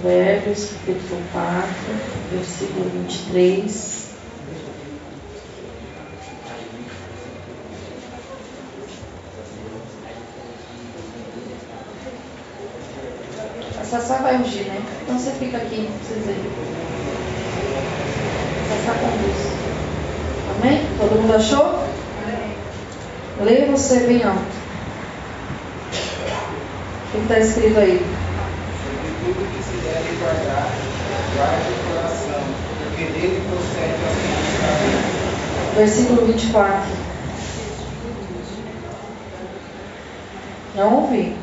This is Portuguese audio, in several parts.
Provérbios, capítulo 4, versículo 23. A Sassá vai ungir, né? Então você fica aqui, não precisa ir. Sassá conduz. Amém? Todo mundo achou? Leia você bem alto. O que está escrito aí? tudo que se deve guardar, guarde o coração, porque dele procede. Versículo 24. Não ouvi.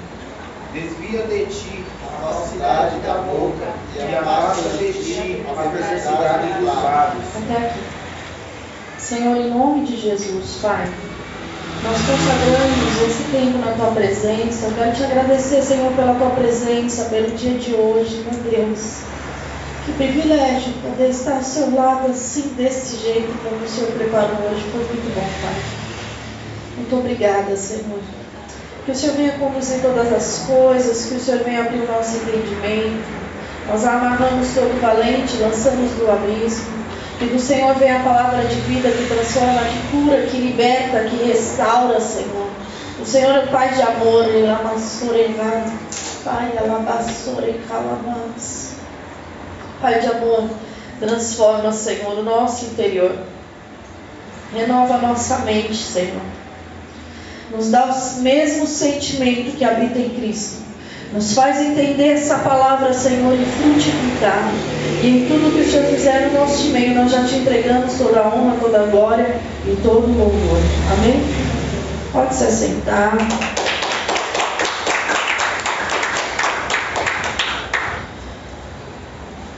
Desvia de ti a falsidade da boca e afasta de ti a perversidade dos lábios. Até aqui. Senhor, em nome de Jesus, Pai. Nós consagramos esse tempo na tua presença. Eu quero te agradecer, Senhor, pela tua presença, pelo dia de hoje, meu Deus. Que privilégio poder estar ao seu lado assim, desse jeito, como o Senhor preparou hoje. Foi muito bom, Pai. Muito obrigada, Senhor. Que o Senhor venha conduzir todas as coisas, que o Senhor venha abrir o nosso entendimento. Nós amarramos todo valente, lançamos do abismo. Que do Senhor vem a palavra de vida que transforma, que cura, que liberta, que restaura, Senhor. O Senhor é o Pai de amor, Ele é Pai, alabassore calamas. Pai de amor, transforma, Senhor, o nosso interior. Renova nossa mente, Senhor. Nos dá o mesmo sentimento que habita em Cristo nos faz entender essa palavra, Senhor, e frutificar. E em tudo que o Senhor fizer no nosso meio, nós já te entregamos toda a honra, toda a glória e todo o louvor. Amém? Pode se assentar.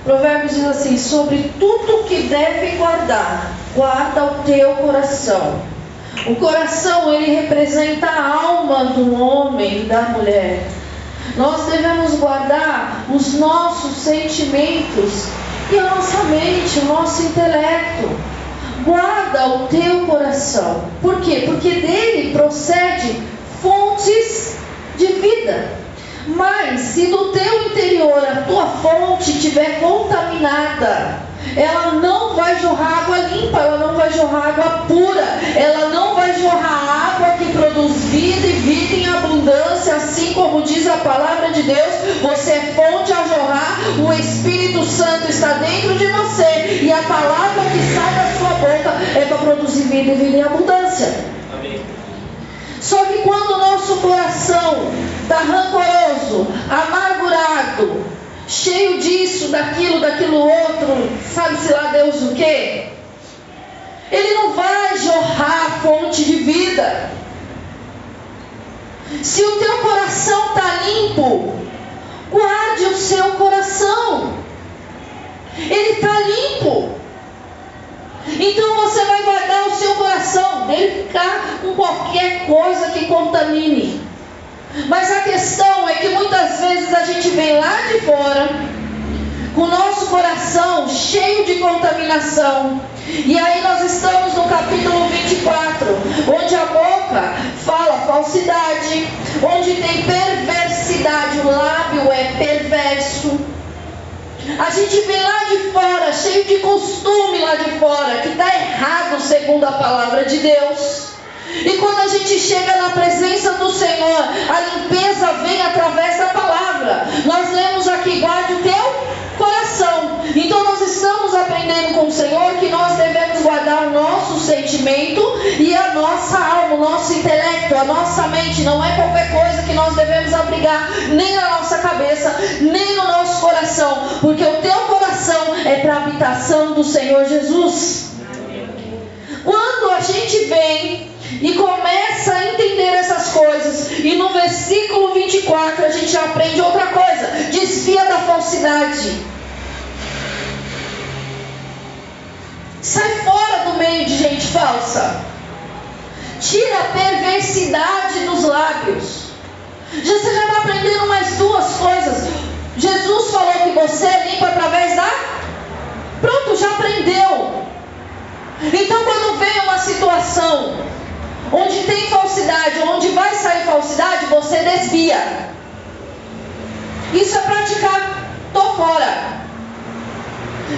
Provérbios diz assim: sobre tudo que deve guardar, guarda o teu coração. O coração ele representa a alma do homem e da mulher. Nós devemos guardar os nossos sentimentos e a nossa mente, o nosso intelecto. Guarda o teu coração. Por quê? Porque dele procede fontes de vida. Mas se do teu interior a tua fonte estiver contaminada, ela não vai jorrar água limpa, ela não vai jorrar água pura, ela não vai jorrar água que produz vida e vida em abundância, assim como diz a palavra de Deus, você é fonte a jorrar, o Espírito Santo está dentro de você e a palavra que sai da sua boca é para produzir vida e vida em abundância. Só que quando o nosso coração está rancoroso, amargurado, cheio disso, daquilo, daquilo outro, sabe-se lá Deus o quê? Ele não vai jorrar a fonte de vida. Se o teu coração está limpo, guarde o seu coração. Ele está limpo. Então você vai guardar o seu coração dele ficar com qualquer coisa que contamine. Mas a questão é que muitas vezes a gente vem lá de fora, com o nosso coração cheio de contaminação. E aí nós estamos no capítulo 24, onde a boca fala falsidade, onde tem perversidade, o lábio é perverso. A gente vem lá de fora, cheio de costume lá de fora, que está errado segundo a palavra de Deus. E quando a gente chega na presença do Senhor, a limpeza vem através da palavra. Nós lemos aqui, guarde o teu coração. Então nós estamos aprendendo com o Senhor que nós devemos guardar o nosso sentimento e a nossa alma, o nosso intelecto, a nossa mente. Não é qualquer coisa que nós devemos abrigar, nem na nossa cabeça, nem porque o teu coração é para a habitação do Senhor Jesus. Quando a gente vem e começa a entender essas coisas. E no versículo 24 a gente aprende outra coisa: desfia da falsidade. Sai fora do meio de gente falsa. Tira a perversidade dos lábios. Já você já está aprendendo mais duas coisas. Jesus falou que você é limpo através da. Pronto, já aprendeu. Então, quando vem uma situação Onde tem falsidade, onde vai sair falsidade, você desvia. Isso é praticar. tô fora.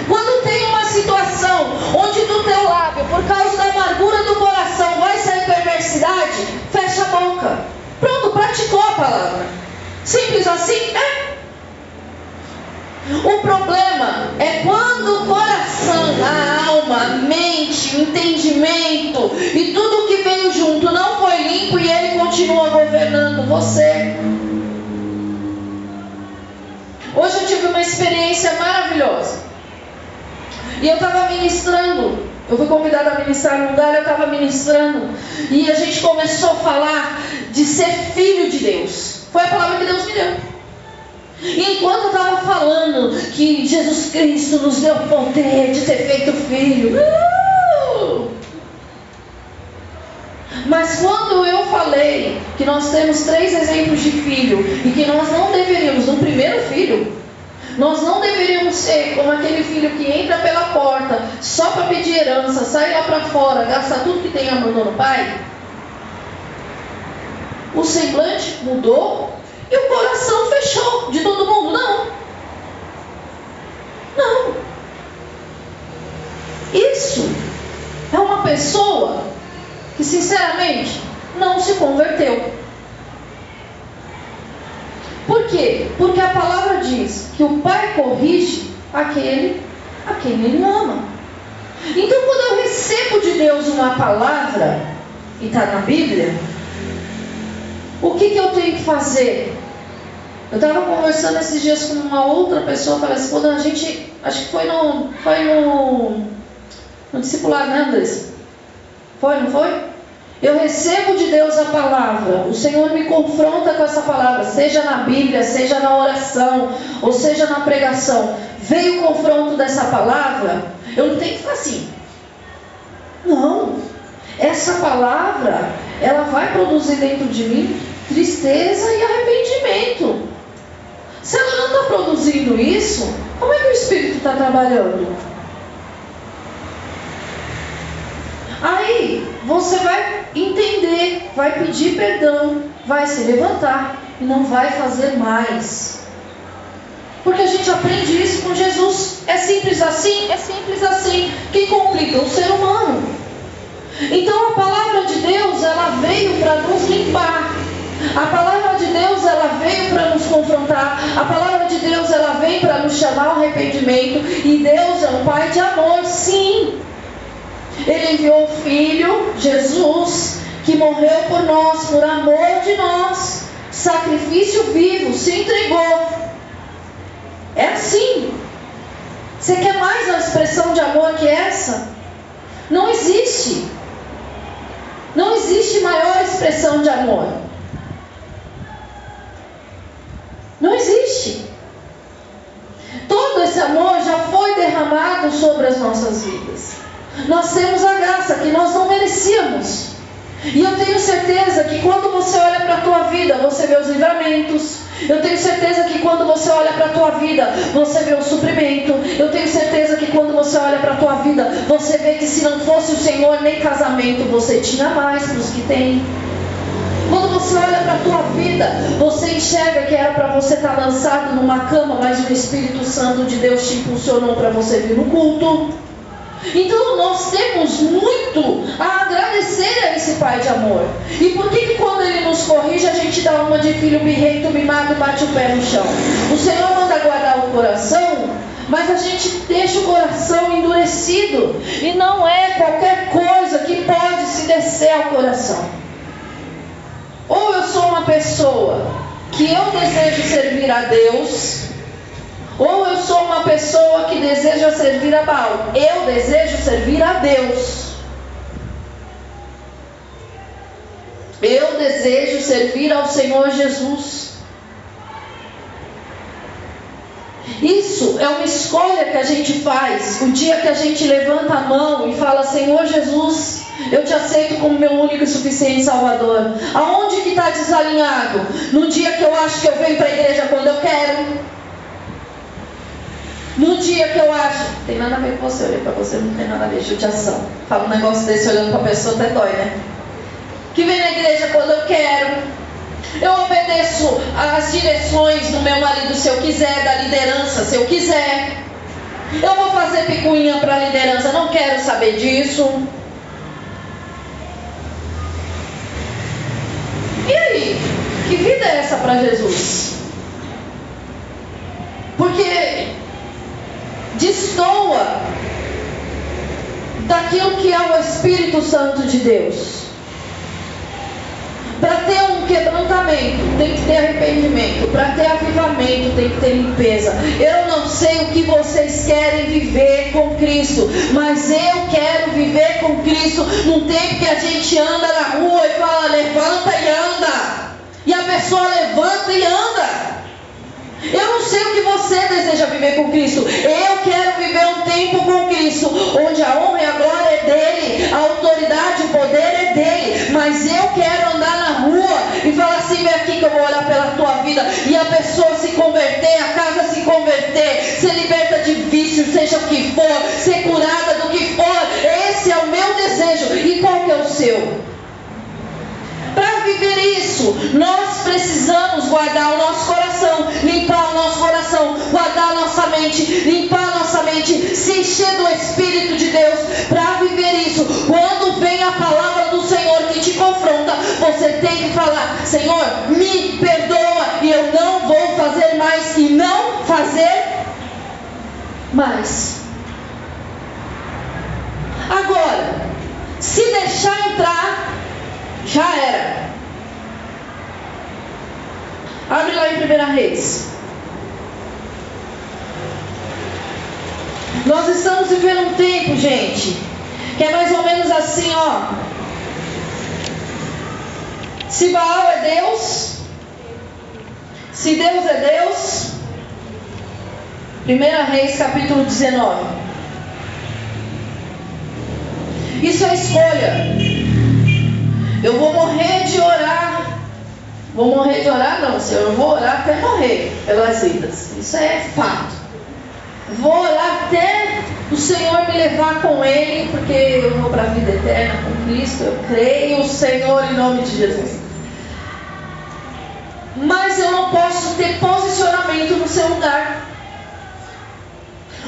Quando tem uma situação onde do teu lábio, por causa da amargura do coração, vai sair perversidade, fecha a boca. Pronto, praticou a palavra. Simples assim? É. O problema é quando o coração, a alma, a mente, o entendimento e tudo que veio junto não foi limpo e ele continua governando você. Hoje eu tive uma experiência maravilhosa. E eu estava ministrando. Eu fui convidada a ministrar no lugar, eu estava ministrando. E a gente começou a falar de ser filho de Deus. Foi a palavra que Deus me deu. E enquanto eu estava falando que Jesus Cristo nos deu o poder de ter feito filho. Uh! Mas quando eu falei que nós temos três exemplos de filho e que nós não deveríamos, no primeiro filho, nós não deveríamos ser como aquele filho que entra pela porta só para pedir herança, sai lá para fora, gasta tudo que tem a mão no pai. O semblante mudou e o coração fechou de todo mundo. Não. Não. Isso é uma pessoa que, sinceramente, não se converteu. Por quê? Porque a palavra diz que o pai corrige aquele a quem ele ama. Então, quando eu recebo de Deus uma palavra, e está na Bíblia, o que, que eu tenho que fazer? Eu estava conversando esses dias com uma outra pessoa, falei assim, quando a gente, acho que foi no, foi no, no discipular, né, Andrés? Foi, não foi? Eu recebo de Deus a palavra, o Senhor me confronta com essa palavra, seja na Bíblia, seja na oração, ou seja na pregação. Veio o confronto dessa palavra, eu não tenho que ficar assim. Não. Essa palavra, ela vai produzir dentro de mim tristeza e arrependimento. Se ela não está produzindo isso, como é que o Espírito está trabalhando? Aí você vai entender, vai pedir perdão, vai se levantar e não vai fazer mais. Porque a gente aprende isso com Jesus. É simples assim? É simples assim. Quem complica? O ser humano. Então a palavra de Deus, ela veio para nos limpar. A palavra de Deus, ela veio para nos confrontar. A palavra de Deus, ela vem para nos chamar ao arrependimento. E Deus é um Pai de amor, sim. Ele enviou o Filho, Jesus, que morreu por nós, por amor de nós. Sacrifício vivo, se entregou. É assim. Você quer mais uma expressão de amor que essa? Não existe. Não existe maior expressão de amor. Não existe. Todo esse amor já foi derramado sobre as nossas vidas. Nós temos a graça que nós não merecíamos. E eu tenho certeza que quando você olha para a tua vida, você vê os livramentos. Eu tenho certeza que quando você olha para a tua vida, você vê o suprimento. Eu tenho certeza que quando você olha para a tua vida, você vê que se não fosse o Senhor, nem casamento você tinha mais para os que têm. Quando você para a tua vida, você enxerga que era para você estar tá lançado numa cama, mas o Espírito Santo de Deus te impulsionou para você vir no culto. Então nós temos muito a agradecer a esse Pai de amor. E por que, que quando Ele nos corrige, a gente dá uma de filho birrento, mimado bate o pé no chão? O Senhor manda guardar o coração, mas a gente deixa o coração endurecido. E não é qualquer coisa que pode se descer ao coração. Ou eu sou uma pessoa que eu desejo servir a Deus ou eu sou uma pessoa que deseja servir a Baal. Eu desejo servir a Deus. Eu desejo servir ao Senhor Jesus. Isso é uma escolha que a gente faz. O dia que a gente levanta a mão e fala: Senhor Jesus, eu te aceito como meu único e suficiente Salvador. Aonde que está desalinhado? No dia que eu acho que eu venho para a igreja quando eu quero no dia que eu acho, tem nada a ver com você, olhei para você, não tem nada a ver, judiação. Fala um negócio desse olhando para a pessoa, até dói, né? Que vem na igreja quando eu quero, Eu obedeço às direções do meu marido se eu quiser, da liderança se eu quiser. Eu vou fazer picuinha para a liderança, não quero saber disso. E aí? Que vida é essa para Jesus? Porque destoa daquilo que é o Espírito Santo de Deus. Para ter um quebrantamento, tem que ter arrependimento. Para ter avivamento, tem que ter limpeza. Eu não sei o que vocês querem viver com Cristo, mas eu quero viver com Cristo num tempo que a gente anda na rua e fala: levanta e anda. E a pessoa levanta e anda. Eu não sei o que você deseja viver com Cristo. Eu quero viver um tempo com Cristo, onde a honra e a glória é dele, a autoridade, o poder é dele. Mas eu quero andar na rua e falar assim: vem aqui que eu vou orar pela tua vida. E a pessoa se converter, a casa se converter, ser liberta de vício, seja o que for, ser curada do que for. Esse é o meu desejo. E qual que é o seu? Para viver isso, nós precisamos guardar o nosso coração, limpar o nosso coração, guardar a nossa mente, limpar a nossa mente, se encher do Espírito de Deus. Para viver isso, quando vem a palavra do Senhor que te confronta, você tem que falar: Senhor, me perdoa e eu não vou fazer mais e não fazer mais. Agora, se deixar entrar, já era. Abre lá em Primeira Reis. Nós estamos vivendo um tempo, gente, que é mais ou menos assim, ó. Se Baal é Deus, se Deus é Deus, Primeira Reis capítulo 19. Isso é escolha. Eu vou morrer de orar. Vou morrer de orar, não, Senhor. Eu vou orar até morrer pelas vidas. Isso é fato. Vou orar até o Senhor me levar com Ele, porque eu vou para a vida eterna com Cristo. Eu creio, Senhor, em nome de Jesus. Mas eu não posso ter posicionamento no seu lugar.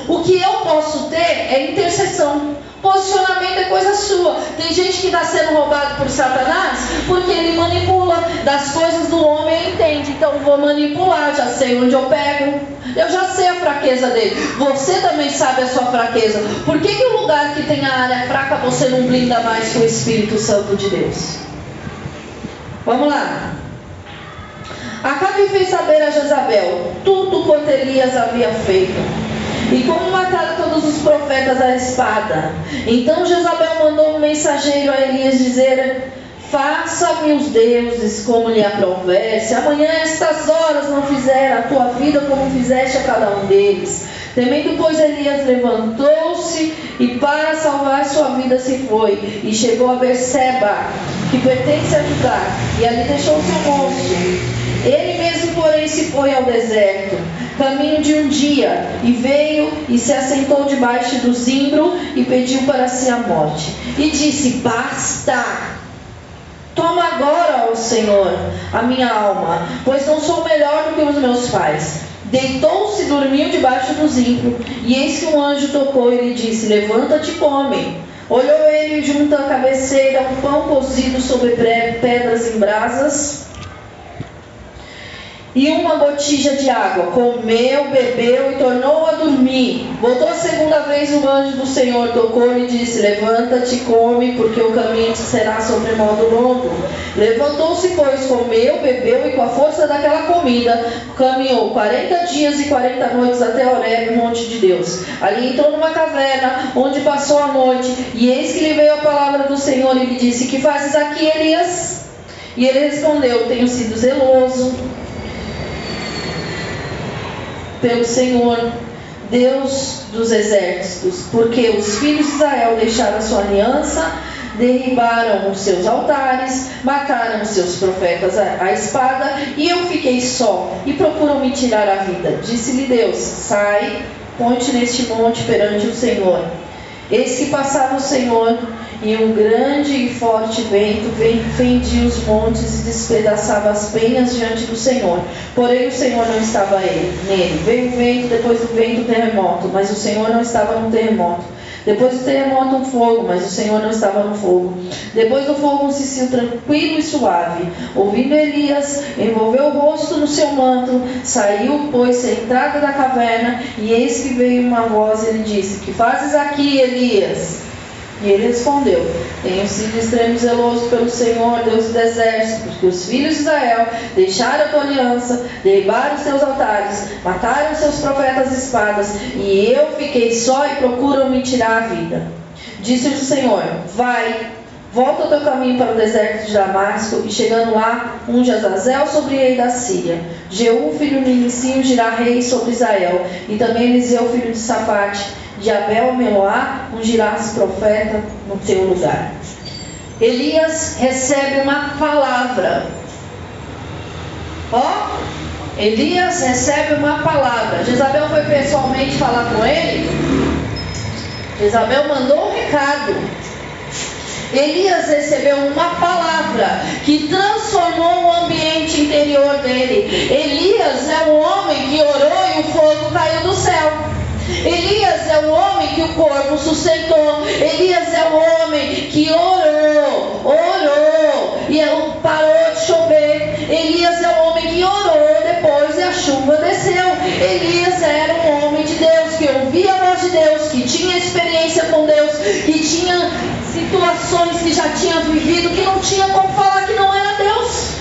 O que eu posso ter é intercessão. Posicionamento é coisa sua. Tem gente que está sendo roubado por Satanás porque ele manipula das coisas do homem entende. Então vou manipular, já sei onde eu pego. Eu já sei a fraqueza dele. Você também sabe a sua fraqueza. Por que, que o lugar que tem a área fraca você não blinda mais com o Espírito Santo de Deus? Vamos lá. Acabe fez saber a Jezabel tudo quanto Elias havia feito e como mataram todos os profetas à espada. Então Jezabel mandou um mensageiro a Elias dizer: Faça-me os deuses como lhe aprouver, se amanhã estas horas não fizer a tua vida como fizeste a cada um deles. Temendo, pois, Elias levantou-se e para salvar sua vida se foi, e chegou a Berseba, que pertence a Judá, e ali deixou seu moço. Ele mesmo, porém, se foi ao deserto, caminho de um dia, e veio e se assentou debaixo do zimbro e pediu para si a morte. E disse: Basta! Toma agora, ó Senhor, a minha alma, pois não sou melhor do que os meus pais. Deitou-se e dormiu debaixo do zimbro, e eis que um anjo tocou e lhe disse: Levanta-te e come. Olhou ele junto à cabeceira um pão cozido sobre pedras em brasas e uma botija de água. Comeu, bebeu e tornou a dormir. Voltou a segunda vez o anjo do Senhor, tocou-lhe e disse: Levanta-te come, porque o caminho te será sobre modo longo. Levantou-se, pois, comeu, bebeu e com a força daquela comida caminhou quarenta dias e quarenta noites até Horeb, monte de Deus. Ali entrou numa caverna, onde passou a noite, e eis que lhe veio a palavra do Senhor e lhe disse: Que fazes aqui, Elias? E ele respondeu: Tenho sido zeloso pelo Senhor, Deus dos exércitos, porque os filhos de Israel deixaram a sua aliança, derribaram os seus altares, mataram os seus profetas à espada, e eu fiquei só, e procuram me tirar a vida. Disse-lhe Deus: Sai, ponte neste monte perante o Senhor. Eis que passava o Senhor, e um grande e forte vento fendia os montes e despedaçava as penhas diante do Senhor. Porém, o Senhor não estava nele. Veio o vento, depois do vento o terremoto, mas o Senhor não estava no terremoto. Depois do terremoto, um fogo, mas o Senhor não estava no fogo. Depois do fogo, um cicio tranquilo e suave. Ouvindo Elias, envolveu o rosto no seu manto, saiu, pôs-se à entrada da caverna, e eis que veio uma voz e ele disse: Que fazes aqui, Elias? E ele respondeu: Tenho sido extremo zeloso pelo Senhor, Deus dos exércitos, porque os filhos de Israel deixaram a tua aliança, derribaram os teus altares, mataram os seus profetas espadas, e eu fiquei só e procuram me tirar a vida. Disse o Senhor: Vai, volta o teu caminho para o deserto de Damasco, e chegando lá, unge Azazel sobre rei da Síria. Jeú, filho de Ninicinho, dirá rei sobre Israel, e também Eliseu, filho de Safate de Abel Meloá, ungirás profeta no teu lugar. Elias recebe uma palavra. Ó, Elias recebe uma palavra. Jezabel foi pessoalmente falar com ele. Jezabel mandou um recado. Elias recebeu uma palavra que transformou o ambiente interior dele. Elias é um homem que orou e o fogo caiu do céu. Elias é o homem que o corpo sustentou. Elias é o homem que orou, orou e parou de chover. Elias é o homem que orou depois e a chuva desceu. Elias era um homem de Deus que ouvia a voz de Deus, que tinha experiência com Deus, que tinha situações que já tinha vivido, que não tinha como falar que não era Deus.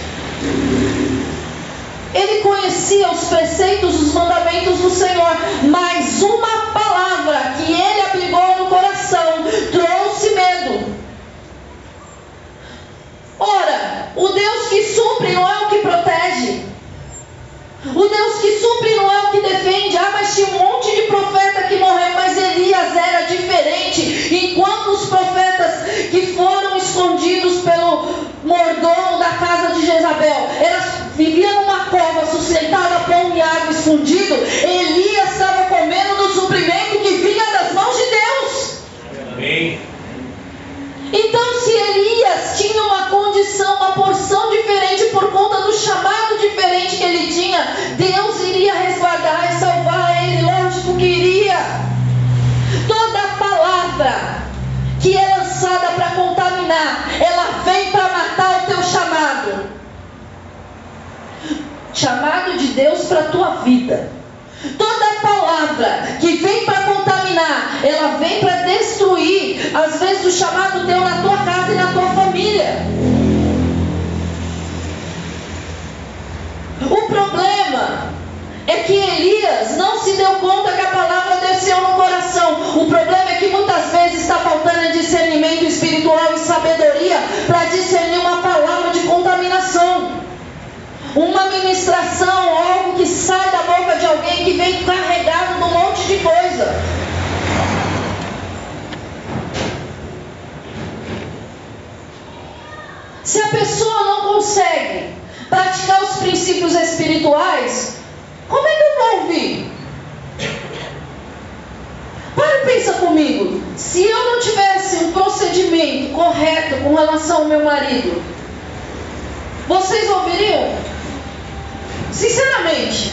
Ele conhecia os preceitos, os mandamentos do Senhor, mas uma palavra que ele abrigou no coração trouxe medo. Ora, o Deus que supre não é o que protege. O Deus que supre não é o que defende. Ah, mas tinha um monte de profeta que morreu, mas Elias era diferente. Enquanto os profetas que foram escondidos pelo mordomo da casa de Jezabel, elas vivia numa cova, sustentada pão e água escondido, Elias estava comendo do suprimento que vinha das mãos de Deus. Amém. Então, se Elias tinha uma condição, uma porção diferente por conta do chamado diferente que ele tinha, Deus para a tua vida. Toda palavra que vem para contaminar, ela vem para destruir, às vezes, o chamado teu na tua casa e na tua família. O problema é que Elias não se deu conta que a palavra desceu no coração. O problema é que muitas vezes está faltando discernimento espiritual e sabedoria para discernir uma palavra de contaminação uma ministração, algo que sai da boca de alguém que vem carregado de um monte de coisa. Se a pessoa não consegue praticar os princípios espirituais, como é que eu vou ouvir? Para e pensa comigo. Se eu não tivesse um procedimento correto com relação ao meu marido, vocês ouviriam? Sinceramente.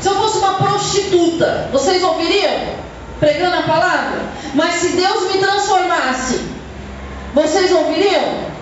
Se eu fosse uma prostituta, vocês ouviriam? Pregando a palavra? Mas se Deus me transformasse, vocês ouviriam?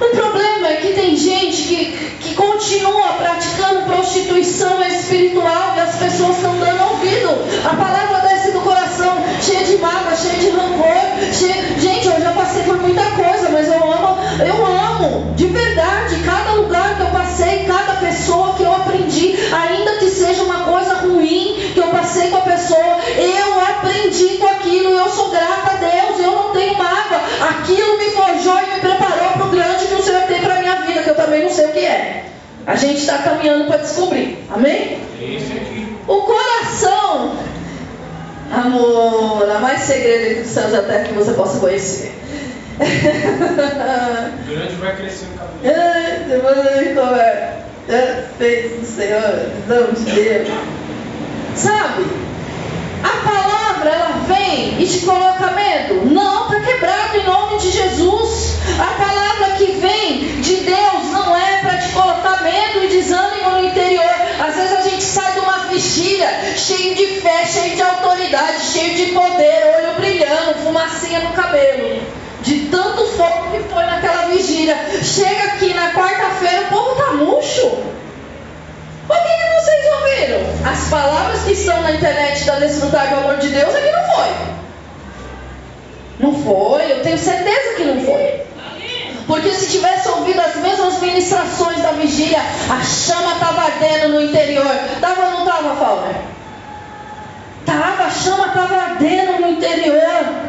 O problema é que tem gente que, que continua praticando prostituição espiritual e as pessoas estão dando ouvido. A palavra desce do coração, cheia de mágoa, cheia de rancor. Cheia... Gente, eu já passei por muita coisa, mas eu amo, eu amo, de verdade, cada lugar que eu passei, cada pessoa que eu aprendi, ainda que seja uma coisa ruim que eu passei com a pessoa, eu aprendi com aquilo, eu sou grata a Deus, eu não tenho mágoa. Aquilo me forjou e me preparou para o grande que o Senhor tem para a minha vida, que eu também não sei o que é. A gente está caminhando para descobrir. Amém? O coração, amor, há mais segredo entre os céus até que você possa conhecer. Durante vai crescer o cabelo. Gente conversa. Feito do Senhor, não de Deus. Sabe? Vem e te coloca medo? Não, está quebrado em nome de Jesus. A palavra que vem de Deus não é para te colocar medo e desânimo no interior. Às vezes a gente sai de uma vigília cheio de fé, cheio de autoridade, cheio de poder, olho brilhando, fumacinha no cabelo. De tanto fogo que foi naquela vigília. Chega aqui na quarta-feira, o povo tá murcho. O que, que vocês ouviram? As palavras que estão na internet da desfrutar do amor de Deus é que não foi. Não foi, eu tenho certeza que não foi. Porque se tivesse ouvido as mesmas ministrações da vigília, a chama estava ardendo no interior. Estava ou não estava, Fauner? Estava, a chama estava ardendo no interior.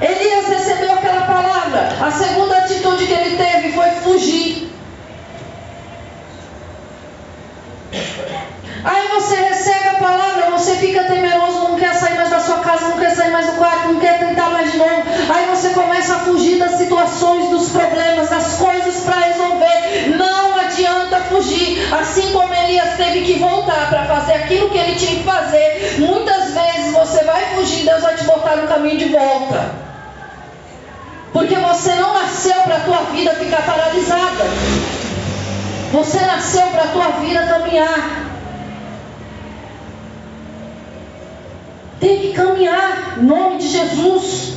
Elias recebeu aquela palavra. A segunda atitude que ele teve foi fugir. Aí você recebe a palavra, você fica temeroso, não quer sair mais da sua casa, não quer sair mais do quarto, não quer tentar mais de novo. Aí você começa a fugir das situações, dos problemas, das coisas para resolver. Não adianta fugir. Assim como Elias teve que voltar para fazer aquilo que ele tinha que fazer, muitas vezes você vai fugir, Deus vai te botar no caminho de volta. Porque você não nasceu para a tua vida ficar paralisada. Você nasceu para a tua vida caminhar. Tem que caminhar em nome de Jesus.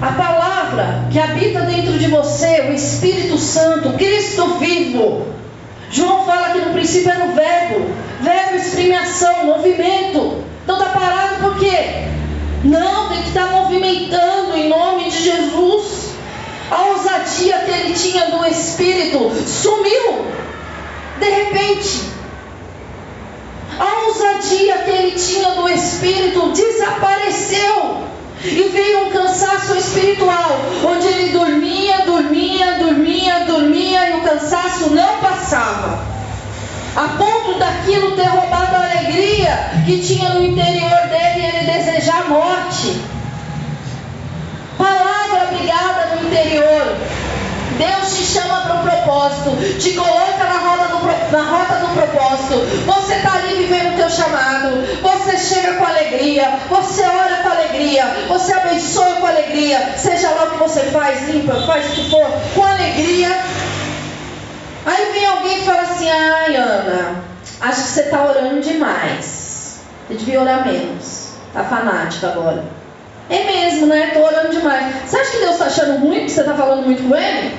A palavra que habita dentro de você, o Espírito Santo, Cristo vivo. João fala que no princípio era o verbo. Verbo exprime ação, movimento. Então está parado por quê? Não, tem que estar tá movimentando em nome de Jesus. A ousadia que ele tinha do Espírito sumiu. De repente, a ousadia que ele tinha do Espírito desapareceu. E veio um cansaço espiritual, onde ele dormia, dormia, dormia, dormia e o cansaço não passava. A ponto daquilo ter roubado a alegria que tinha no interior dele ele desejar morte. Brigada no interior. Deus te chama para um propósito, te coloca na roda do, na rota do propósito. Você está ali vivendo o teu chamado. Você chega com alegria, você ora com alegria, você abençoa com alegria. Seja lá o que você faz, limpa, faz o que for, com alegria. Aí vem alguém e fala assim: ai, Ana, acho que você está orando demais. Você devia orar menos. Está fanática agora. É mesmo, né? Estou orando demais. Você acha que Deus está achando ruim que você está falando muito com Ele?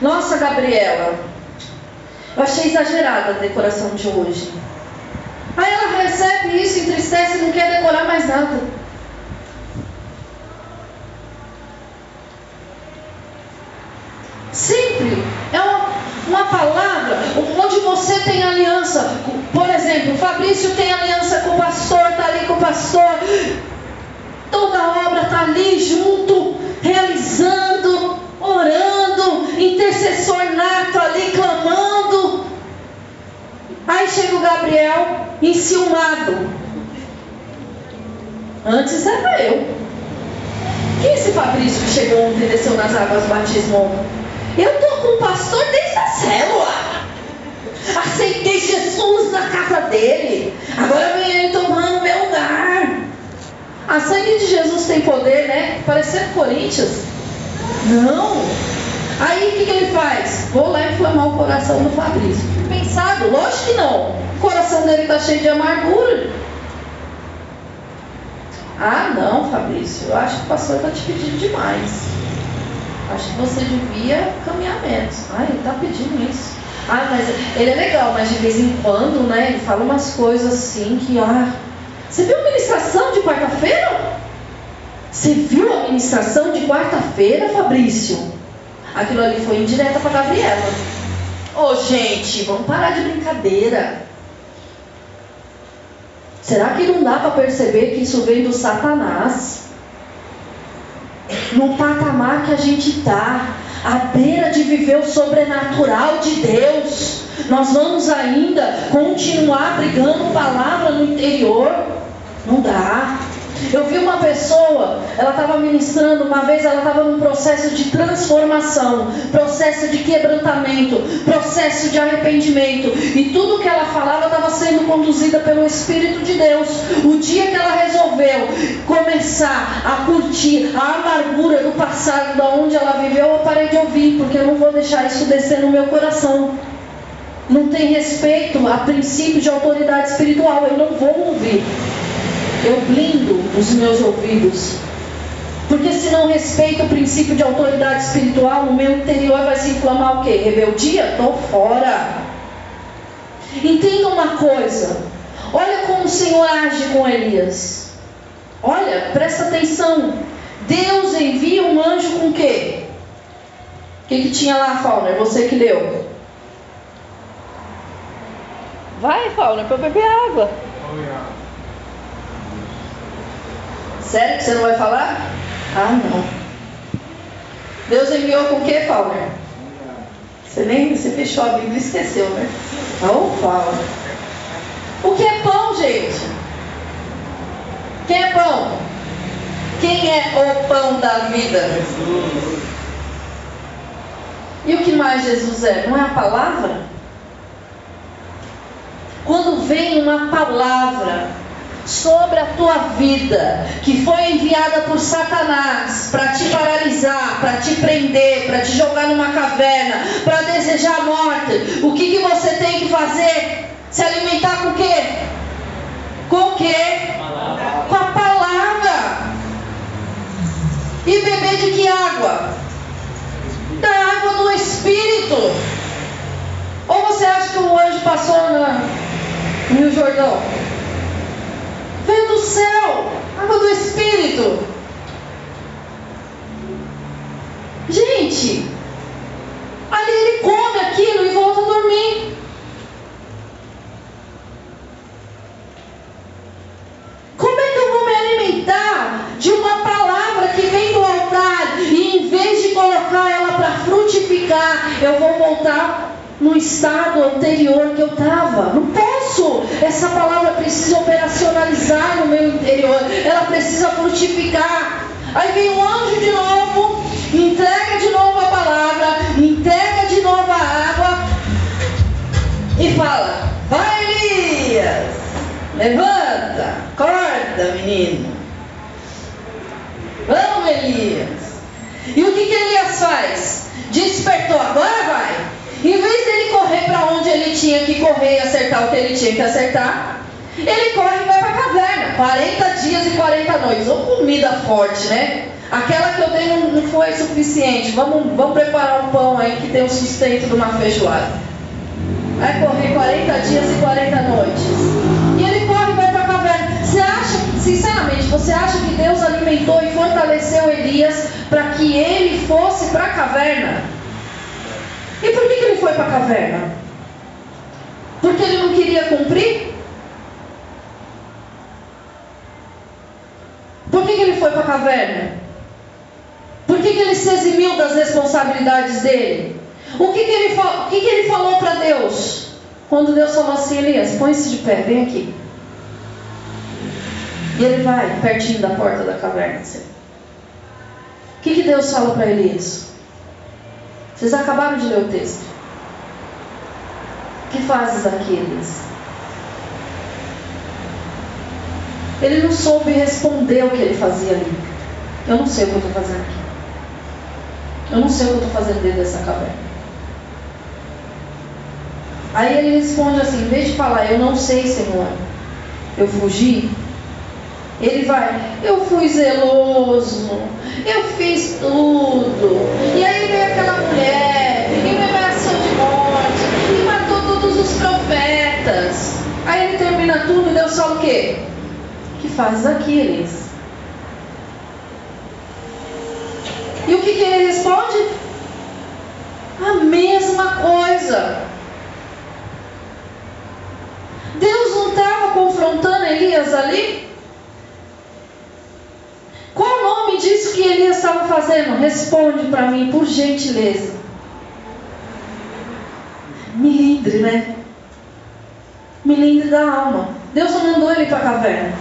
Nossa, Gabriela, eu achei exagerada a decoração de hoje. Aí ela recebe isso, entristece e não quer decorar mais nada. Sempre é uma, uma palavra você tem aliança. Por exemplo, o Fabrício tem aliança com o pastor, está ali com o pastor. Toda a obra está ali junto, realizando orando, intercessor nato ali clamando. Aí chega o Gabriel enciumado. Antes era eu. Quem é esse Fabrício que chegou ontem e desceu nas águas do batismo? Eu estou com o pastor desde a célula. Aceitei Jesus na casa dele. Agora vem ele tomando meu lugar. A sangue de Jesus tem poder, né? Parecendo Coríntios. Não. Aí o que, que ele faz? Vou lá inflamar o coração do Fabrício. Pensado? Lógico que não. O coração dele está cheio de amargura. Ah, não, Fabrício. Eu acho que o pastor está te pedindo demais. Acho que você devia caminhar menos. Ah, ele está pedindo isso. Ah, mas ele é legal, mas de vez em quando, né? Ele fala umas coisas assim que, ah. Você viu a ministração de quarta-feira? Você viu a ministração de quarta-feira, Fabrício? Aquilo ali foi indireta para Gabriela. Ô, oh, gente, vamos parar de brincadeira. Será que não dá para perceber que isso vem do Satanás? No patamar que a gente está, à beira de viver o sobrenatural de Deus, nós vamos ainda continuar brigando palavra no interior? Não dá. Eu vi uma pessoa, ela estava ministrando, uma vez ela estava num processo de transformação, processo de quebrantamento, processo de arrependimento, e tudo que ela falava estava sendo conduzida pelo Espírito de Deus. O dia que ela resolveu começar a curtir a amargura do passado, da onde ela viveu, eu parei de ouvir, porque eu não vou deixar isso descer no meu coração. Não tem respeito a princípio de autoridade espiritual, eu não vou ouvir eu blindo os meus ouvidos. Porque se não respeito o princípio de autoridade espiritual, no meu interior vai se inflamar o quê? Rebeldia? Estou fora. Entenda uma coisa. Olha como o Senhor age com Elias. Olha, presta atenção. Deus envia um anjo com o quê? O que, que tinha lá, Fauner? Você que leu. Vai, Fauner, para beber água. Sério que você não vai falar? Ah, não. Deus enviou com o que, Paulo? Você nem você fechou a Bíblia e esqueceu, né? Não fala. O que é pão, gente? Quem é pão? Quem é o pão da vida? Jesus. E o que mais Jesus é? Não é a palavra? Quando vem uma palavra sobre a tua vida, que foi enviada por Satanás para te paralisar, para te prender, para te jogar numa caverna, para desejar a morte, o que, que você tem que fazer? Se alimentar com o quê? Com o quê? Com a palavra. E beber de que água? Da água do Espírito. Ou você acha que o anjo passou no Rio Jordão? Céu, água do Espírito. Gente, ali ele come aquilo e volta a dormir. Como é que eu vou me alimentar de uma palavra que vem do altar e em vez de colocar ela para frutificar, eu vou voltar no estado anterior que eu estava. Não posso. Essa palavra precisa operacionalizar no meu interior. Ela precisa frutificar. Aí vem um anjo de novo, entrega de novo a palavra, entrega de novo a água e fala: Vai, Elias, levanta, acorda, menino. Vamos, Elias. E o que, que Elias faz? Despertou, agora vai. Em vez dele correr para onde ele tinha que correr e acertar o que ele tinha que acertar, ele corre e vai para a caverna. 40 dias e 40 noites. Ou comida forte, né? Aquela que eu dei não, não foi suficiente. Vamos, vamos preparar um pão aí que tem o sustento de uma feijoada. Vai correr 40 dias e 40 noites. E ele corre e vai para a caverna. Você acha, sinceramente, você acha que Deus alimentou e fortaleceu Elias para que ele fosse para a caverna? E por que, que ele foi para a caverna? Porque ele não queria cumprir? Por que, que ele foi para a caverna? Por que, que ele se eximiu das responsabilidades dele? O que, que, ele, o que, que ele falou para Deus? Quando Deus falou assim, Elias, põe-se de pé, vem aqui. E ele vai pertinho da porta da caverna. O que, que Deus fala para Elias? Vocês acabaram de ler o texto. Que fazes aqueles? Ele não soube responder o que ele fazia ali. Eu não sei o que eu estou fazendo aqui. Eu não sei o que eu estou fazendo dentro dessa caverna. Aí ele responde assim, em vez de falar, eu não sei, Senhor, eu fugi, ele vai, eu fui zeloso, eu fiz tudo. E aí veio aquela mulher e me ameaçou de morte e matou todos os profetas. Aí ele termina tudo e Deus fala o quê? Que fazes Aquiles? E o que, que ele responde? A mesma coisa. Deus não estava confrontando Elias ali? Qual o nome disso que Elias estava fazendo? Responde para mim, por gentileza. Milindre, né? Milindre da alma. Deus não mandou ele para a caverna.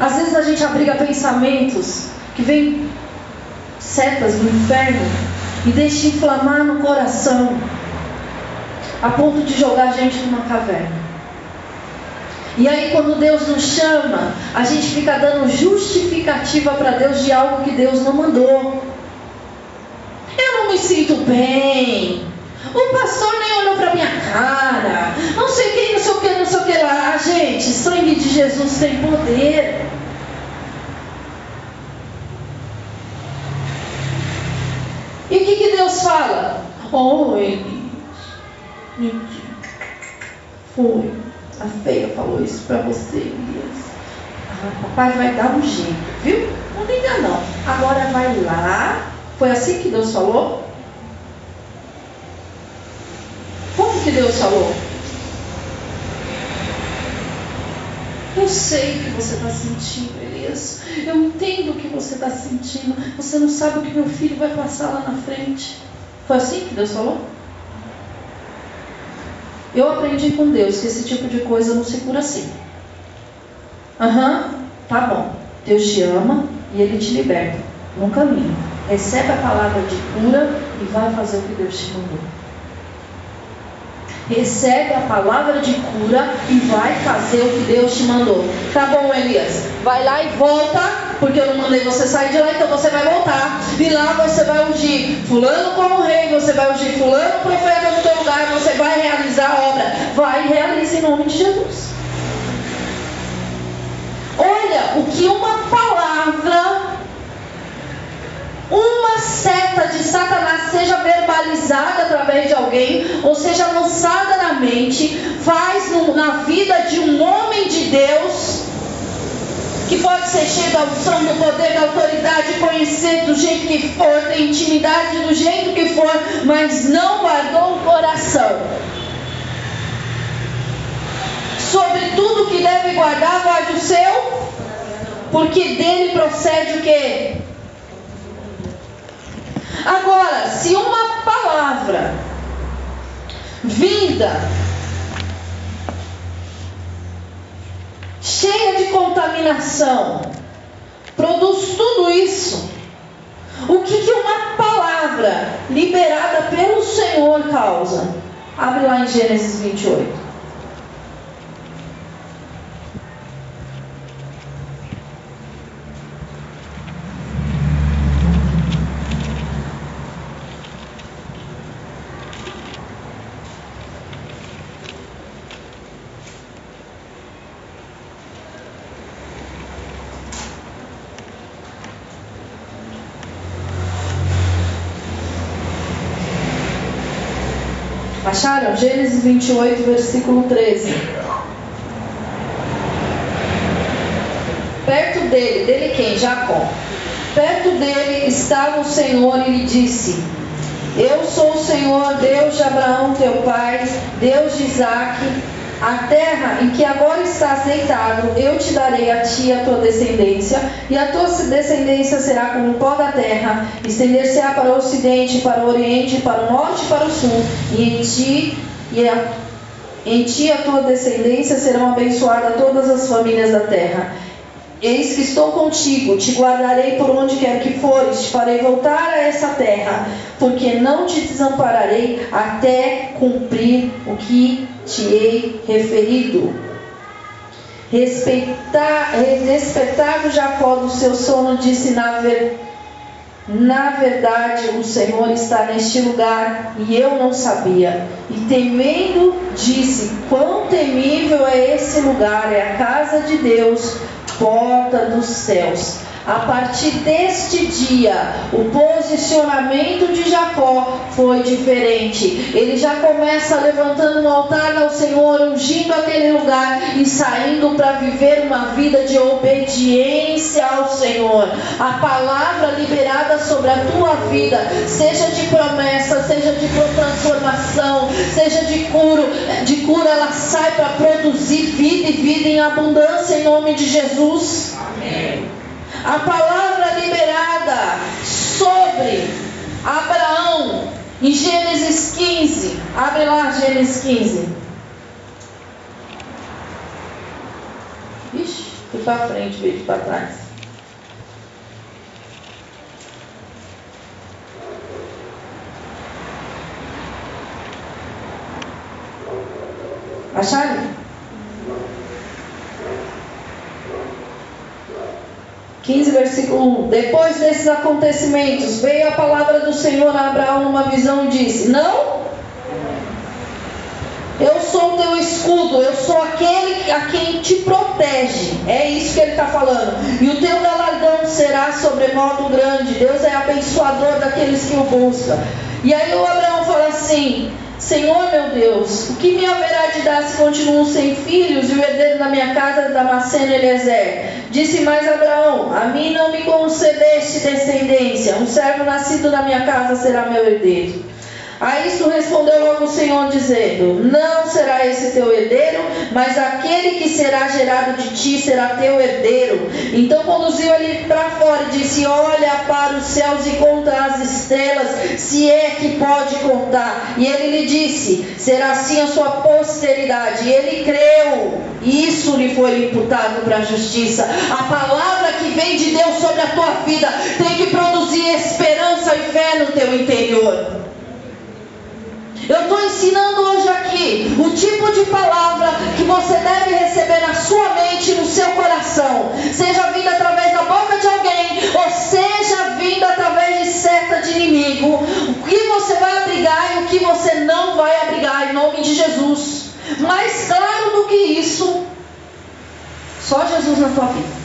Às vezes a gente abriga pensamentos que vêm setas do inferno e deixa inflamar no coração, a ponto de jogar a gente numa caverna. E aí, quando Deus nos chama, a gente fica dando justificativa para Deus de algo que Deus não mandou. Eu não me sinto bem. O pastor nem olhou para minha cara. Não sei quem, não sei o que, não sei o que lá. Gente, sangue de Jesus tem poder. E o que, que Deus fala? Oh, Elias, foi. A feia falou isso para você, Elias. Ah, papai vai dar um jeito, viu? Não liga não. Agora vai lá. Foi assim que Deus falou? Como que Deus falou? Eu sei o que você está sentindo, Elias. Eu entendo o que você está sentindo. Você não sabe o que meu filho vai passar lá na frente. Foi assim que Deus falou? Eu aprendi com Deus que esse tipo de coisa não se cura assim. Aham, tá bom. Deus te ama e Ele te liberta num caminho. Recebe a palavra de cura e vai fazer o que Deus te mandou recebe a palavra de cura e vai fazer o que Deus te mandou. Tá bom, Elias? Vai lá e volta, porque eu não mandei você sair de lá, então você vai voltar. E lá você vai ungir fulano como rei, você vai ungir fulano profeta no teu lugar, você vai realizar a obra. Vai e realiza em nome de Jesus. Olha o que uma palavra uma seta de Satanás seja verbalizada através de alguém, ou seja lançada na mente, faz no, na vida de um homem de Deus, que pode ser cheio da unção, do poder, da autoridade, conhecer do jeito que for, ter intimidade do jeito que for, mas não guardou o coração. Sobre tudo que deve guardar, guarde o seu, porque dele procede o que? Agora, se uma palavra vinda cheia de contaminação produz tudo isso, o que, que uma palavra liberada pelo Senhor causa? Abre lá em Gênesis 28. Acharam? Gênesis 28, versículo 13. Perto dele, dele quem? Jacó. Perto dele estava o Senhor e lhe disse: Eu sou o Senhor, Deus de Abraão, teu pai, Deus de Isaac. A terra em que agora estás deitado, eu te darei a ti e a tua descendência, e a tua descendência será como o pó da terra, estender-se-á para o ocidente, para o oriente, para o norte e para o sul, e em ti e a, em ti a tua descendência serão abençoadas todas as famílias da terra. Eis que estou contigo, te guardarei por onde quer que fores, te farei voltar a essa terra, porque não te desampararei até cumprir o que te hei referido. Respeitar, despertado Jacó do seu sono, disse na, ver, na verdade o Senhor está neste lugar e eu não sabia. E temendo, disse: Quão temível é esse lugar, é a casa de Deus porta dos céus. A partir deste dia, o posicionamento de Jacó foi diferente. Ele já começa levantando um altar ao Senhor, ungindo aquele lugar e saindo para viver uma vida de obediência ao Senhor. A palavra liberada sobre a tua vida, seja de promessa, seja de transformação, seja de cura, de cura, ela sai para produzir vida e vida em abundância em nome de Jesus. Amém a palavra liberada sobre Abraão em Gênesis 15. Abre lá Gênesis 15. Ixi, fui para frente, veio para trás. Acharam? 15, versículo 1. Depois desses acontecimentos, veio a palavra do Senhor a Abraão numa visão e disse: Não, eu sou o teu escudo, eu sou aquele a quem te protege. É isso que ele está falando. E o teu galardão será sobremodo grande. Deus é abençoador daqueles que o buscam. E aí o Abraão fala assim: Senhor meu Deus, o que me haverá de dar se continuo sem filhos e o herdeiro da minha casa da Damasceno Eliezer? Disse mais Abraão: A mim não me concedeste descendência, um servo nascido na minha casa será meu herdeiro. A isso respondeu logo o Senhor, dizendo: Não será esse teu herdeiro, mas aquele que será gerado de ti será teu herdeiro. Então conduziu ele para fora e disse: Olha para os céus e conta as estrelas, se é que pode contar. E ele lhe disse: Será assim a sua posteridade. E ele creu, e isso lhe foi imputado para a justiça. A palavra que vem de Deus sobre a tua vida tem que produzir esperança e fé no teu interior. Eu estou ensinando hoje aqui o tipo de palavra que você deve receber na sua mente, no seu coração, seja vinda através da boca de alguém, ou seja vinda através de seta de inimigo. O que você vai abrigar e o que você não vai abrigar, em nome de Jesus. Mais claro do que isso, só Jesus na tua vida.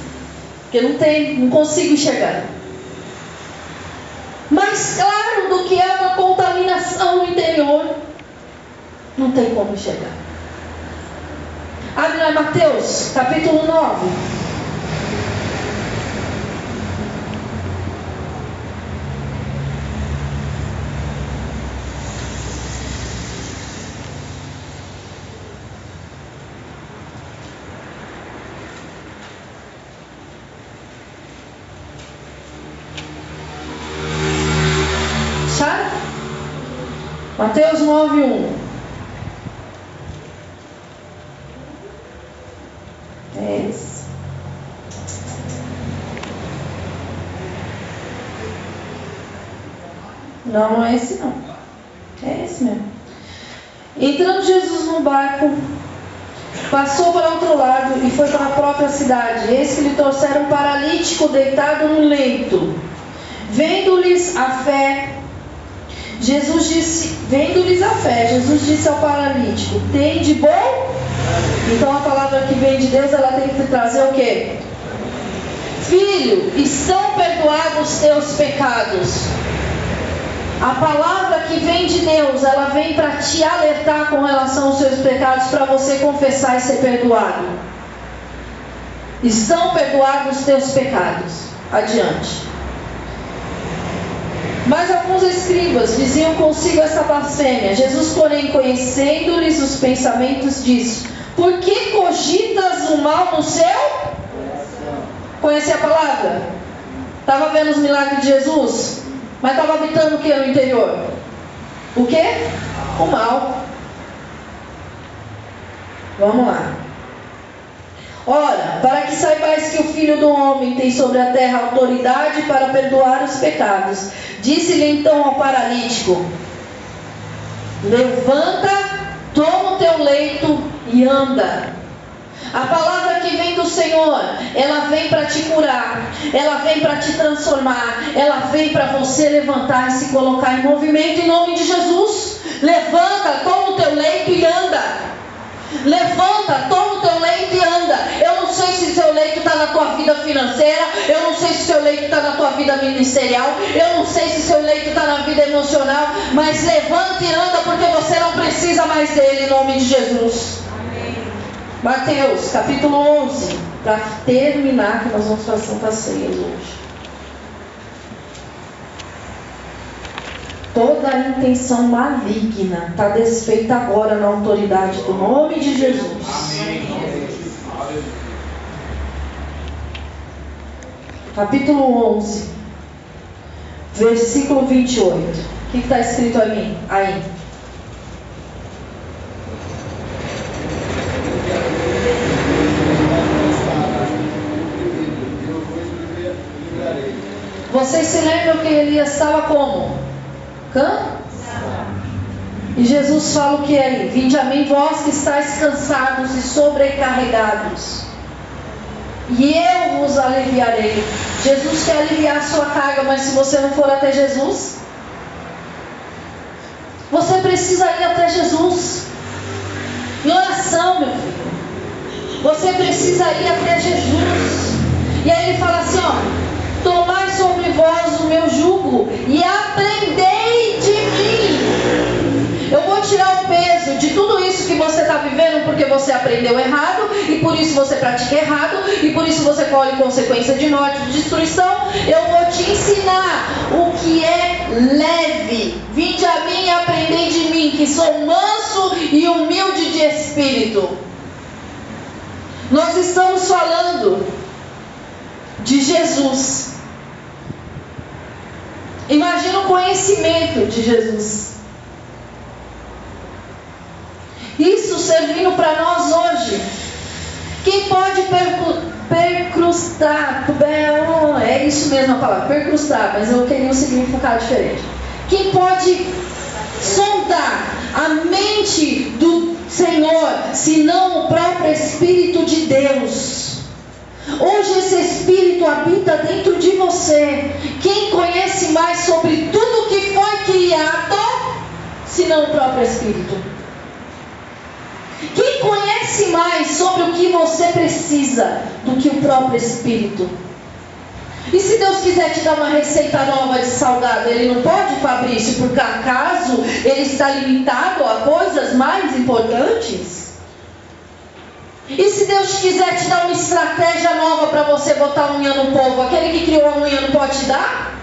Porque não tem, não consigo enxergar mais claro do que é uma contaminação no interior. Não tem como enxergar. Abre lá Mateus, capítulo 9. Mateus 9, 1. É esse. Não, não é esse não. É esse mesmo. Entrando Jesus no barco, passou para outro lado e foi para a própria cidade. Eis que lhe trouxeram um paralítico deitado no leito. Vendo-lhes a fé, Jesus disse, vendo-lhes a fé, Jesus disse ao paralítico: Tem de bom? Então a palavra que vem de Deus, ela tem que trazer o quê? Filho, estão perdoados os teus pecados. A palavra que vem de Deus, ela vem para te alertar com relação aos seus pecados, para você confessar e ser perdoado. Estão perdoados os teus pecados. Adiante. Mas alguns escribas diziam consigo essa blasfêmia. Jesus, porém, conhecendo-lhes os pensamentos, disse: Por que cogitas o mal no seu? Conhecia a palavra? Estava vendo os milagres de Jesus? Mas estava habitando o que no interior? O que? O mal. Vamos lá. Ora, para que saibais que o Filho do Homem tem sobre a terra autoridade para perdoar os pecados, disse-lhe então ao paralítico: Levanta, toma o teu leito e anda. A palavra que vem do Senhor, ela vem para te curar, ela vem para te transformar, ela vem para você levantar e se colocar em movimento em nome de Jesus. Levanta, toma o teu leito e anda. Levanta, toma o teu leito e anda. Eu não sei se seu leito está na tua vida financeira, eu não sei se seu leito está na tua vida ministerial, eu não sei se seu leito está na vida emocional, mas levanta e anda porque você não precisa mais dele em nome de Jesus. Amém. Mateus capítulo 11, para terminar, que nós vamos fazer Santa Ceia hoje. Toda a intenção maligna está desfeita agora na autoridade do nome de Jesus. Capítulo 11, versículo 28. O que está escrito aí? aí? Vocês se lembram que Elias estava como? E Jesus fala o que aí? Vinde a mim, vós que estáis cansados e sobrecarregados, e eu vos aliviarei. Jesus quer aliviar a sua carga, mas se você não for até Jesus, você precisa ir até Jesus. Em oração, meu filho. Você precisa ir até Jesus. E aí ele fala assim, ó, tomai sobre vós o meu jugo e aprendei de mim. Eu vou tirar o peso de tudo isso que você está vivendo porque você aprendeu errado e por isso você pratica errado e por isso você colhe consequência de morte, de destruição. Eu vou te ensinar o que é leve. Vinde a mim e aprendei de mim, que sou manso e humilde de espírito. Nós estamos falando de Jesus. Imagina o conhecimento de Jesus. Isso servindo para nós hoje. Quem pode percrustar? É isso mesmo a palavra, percrustar, mas eu queria um significado diferente. Quem pode sondar a mente do Senhor, senão o próprio Espírito de Deus? Hoje esse Espírito habita dentro de você. Quem conhece mais sobre tudo que foi criado, senão o próprio Espírito? Quem conhece mais sobre o que você precisa do que o próprio Espírito? E se Deus quiser te dar uma receita nova de salgado, Ele não pode, Fabrício, porque acaso Ele está limitado a coisas mais importantes? E se Deus quiser te dar uma estratégia nova para você botar unha no povo, aquele que criou a unha não pode te dar?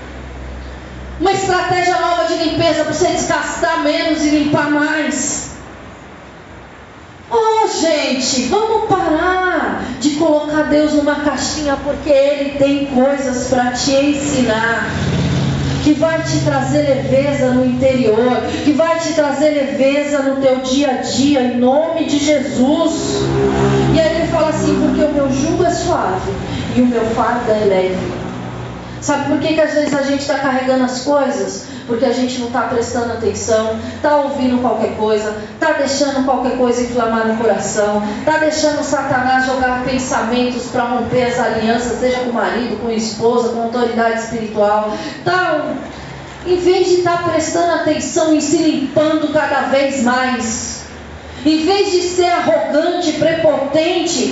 Uma estratégia nova de limpeza para você desgastar menos e limpar mais. Oh, gente, vamos parar de colocar Deus numa caixinha porque Ele tem coisas para te ensinar que vai te trazer leveza no interior, que vai te trazer leveza no teu dia a dia, em nome de Jesus. E aí ele fala assim: porque o meu jugo é suave e o meu fardo é leve. Sabe por que, que às vezes a gente está carregando as coisas? Porque a gente não está prestando atenção, está ouvindo qualquer coisa, está deixando qualquer coisa inflamar no coração, está deixando Satanás jogar pensamentos para romper as alianças, seja com o marido, com a esposa, com a autoridade espiritual. Tá, em vez de estar tá prestando atenção e se limpando cada vez mais. Em vez de ser arrogante, prepotente,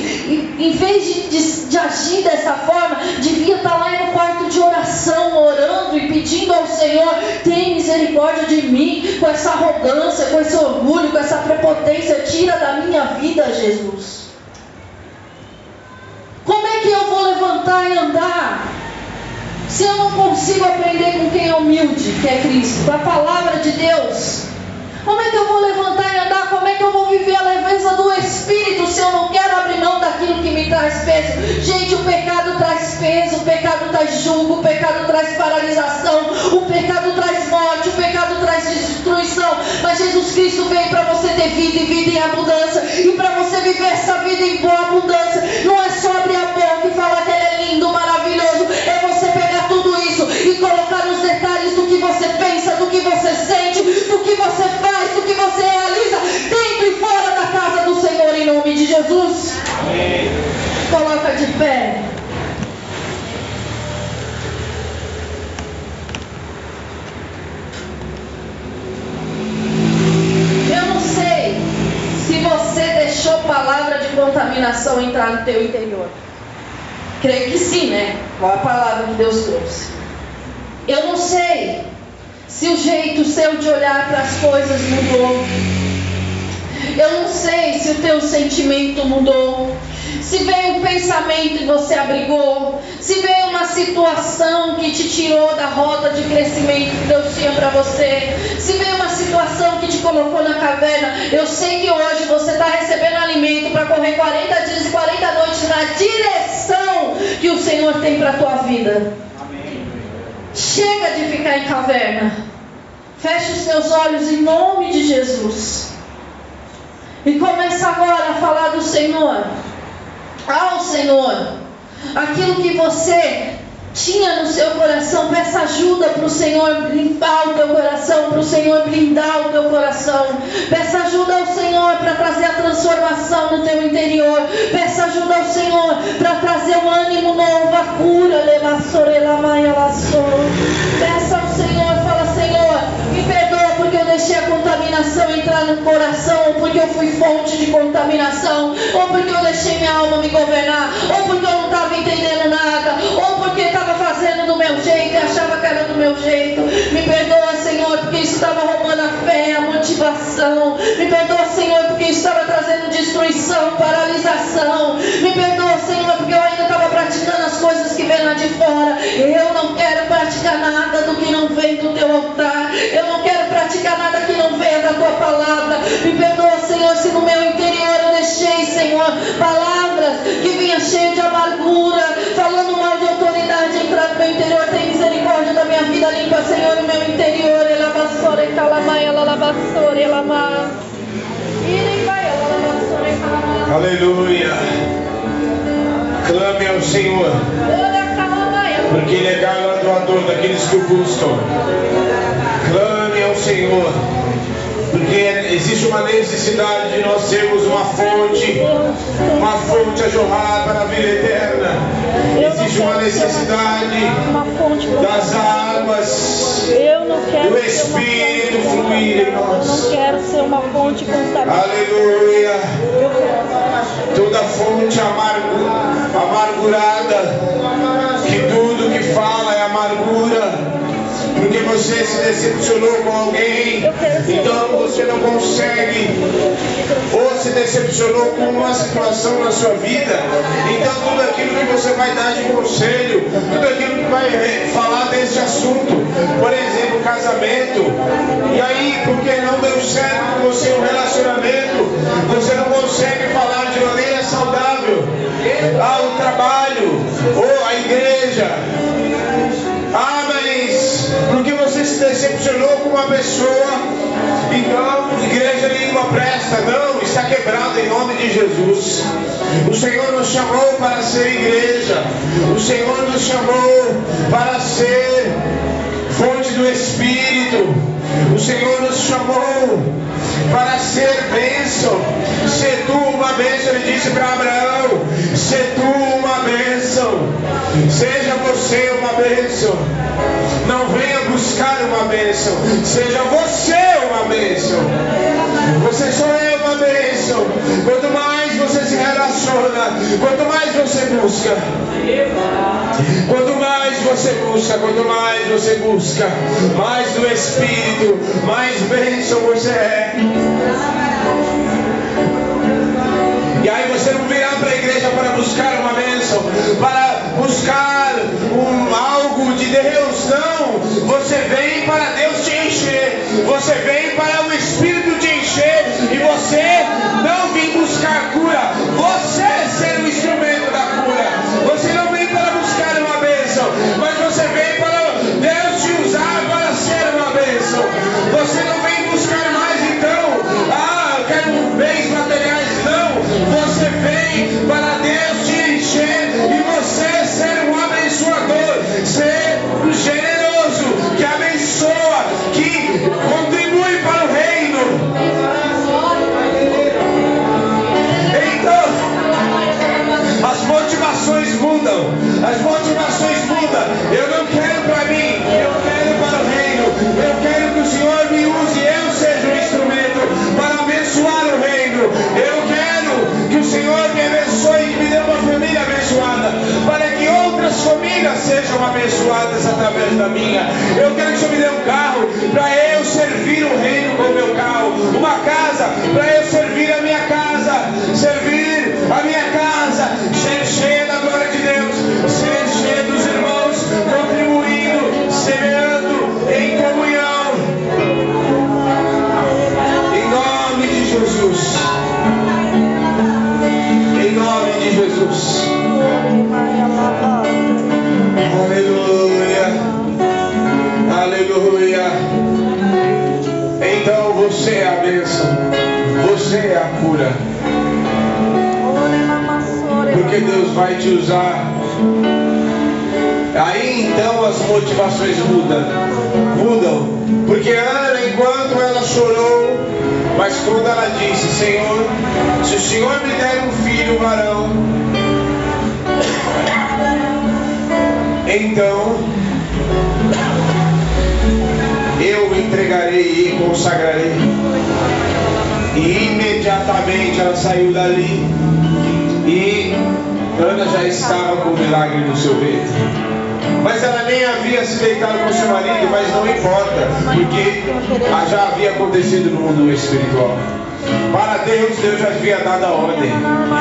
em vez de, de, de, agir dessa forma, devia estar lá no quarto de oração, orando e pedindo ao Senhor: tem misericórdia de mim, com essa arrogância, com esse orgulho, com essa prepotência, tira da minha vida, Jesus. Como é que eu vou levantar e andar? Se eu não consigo aprender com quem é humilde, que é Cristo, com a palavra de Deus. Como é que eu vou levantar e andar? Como é que eu vou viver a leveza do Espírito se eu não quero abrir mão daquilo que me traz peso? Gente, o pecado traz peso, o pecado traz julgo, o pecado traz paralisação, o pecado traz morte, o pecado traz destruição. Mas Jesus Cristo veio para você ter vida e vida em abundância. E para você viver essa vida em boa abundância, não é só abrir Jesus. Amém. Coloca de pé. Eu não sei se você deixou palavra de contaminação entrar no teu interior. Creio que sim, né? Qual a palavra que Deus trouxe? Eu não sei se o jeito seu de olhar para as coisas mudou. Eu não sei se o teu sentimento mudou. Se veio um pensamento e você abrigou. Se veio uma situação que te tirou da rota de crescimento que Deus tinha para você. Se veio uma situação que te colocou na caverna. Eu sei que hoje você está recebendo alimento para correr 40 dias e 40 noites na direção que o Senhor tem para a tua vida. Chega de ficar em caverna. Feche os teus olhos em nome de Jesus. E começa agora a falar do Senhor. Ao Senhor. Aquilo que você tinha no seu coração, peça ajuda para o Senhor limpar o teu coração, para o Senhor blindar o teu coração. Peça ajuda ao Senhor para trazer a transformação no teu interior. Peça ajuda ao Senhor para trazer um ânimo novo, a cura. Peça ao Senhor, me perdoa porque eu deixei a contaminação entrar no coração, ou porque eu fui fonte de contaminação, ou porque eu deixei minha alma me governar, ou porque eu não estava entendendo nada, ou porque estava fazendo do meu jeito e achava que era do meu jeito. Me perdoa, Senhor, porque isso estava roubando a fé, a motivação. Me perdoa, Senhor, porque isso estava trazendo destruição, paralisação. Me perdoa, Senhor, porque eu ainda estava praticando as coisas que vêm lá de fora. Eu não quero praticar nada do que não vem do teu altar. Eu não quero praticar nada que da tua palavra. Me perdoa, Senhor, se no meu interior eu deixei, Senhor, palavras que vinham cheias de amargura, falando mal de autoridade entrar no meu interior. Tem misericórdia da minha vida, limpa, Senhor, o meu interior. Ela e ela. Aleluia. Clame ao Senhor, porque Ele é galardoador daqueles que o buscam. Clame ao Senhor, porque existe uma necessidade de nós termos uma fonte, uma fonte a jorrar para a vida eterna. Existe uma necessidade das águas do Espírito fluir em contaminada. Eu nós. não quero ser uma fonte contaminada. Aleluia. Toda fonte amargu- amargurada, que tudo que fala é amargura, você se decepcionou com alguém, então você não consegue, ou se decepcionou com uma situação na sua vida, então tudo aquilo que você vai dar de conselho, tudo aquilo que vai eh, falar desse assunto, por exemplo, casamento, e aí porque não deu certo com você um relacionamento, você não consegue falar de maneira saudável ao trabalho ou à igreja. Decepcionou com uma pessoa, então igreja nenhuma presta. Não, está quebrado em nome de Jesus. O Senhor nos chamou para ser igreja. O Senhor nos chamou para ser fonte do Espírito. O Senhor nos chamou para ser bênção. Se tu uma bênção, ele disse para Abraão: Se tu uma bênção, seja você uma bênção. Não venha buscar uma bênção, seja você uma bênção. Você só é uma bênção. Quanto mais você se relaciona, quanto mais você busca. Quanto mais você busca, quanto mais você busca, mais do Espírito, mais bênção você é. E aí você não virá para a igreja para buscar uma bênção, para buscar um, algo de Deus, não. Você vem para Deus te encher, você vem para o Espírito te encher, e você para Deus te encher e você ser um abençoador, ser um generoso que abençoa, que contribui para o reino. Então, as motivações mudam, as motivações mudam. Eu não quero sejam abençoadas através da minha. Eu quero que o Senhor me dê um carro para eu servir o reino com o meu carro, uma casa para eu servir a minha casa, servir a minha casa, ser cheia da glória de Deus, ser cheia dos irmãos, contribuindo, semeando em comunhão. Em nome de Jesus. Em nome de Jesus. Aleluia. Aleluia. Então você é a bênção. Você é a cura. Porque Deus vai te usar Aí então as motivações mudam. Mudam. Porque Ana, enquanto ela chorou, mas quando ela disse, Senhor, se o Senhor me der um filho varão, então eu entregarei e consagrarei. E imediatamente ela saiu dali e Ana já estava com o milagre no seu ventre. Mas ela nem havia se deitado com seu marido, mas não importa, porque já havia acontecido no mundo espiritual. Para Deus, Deus já havia dado a ordem.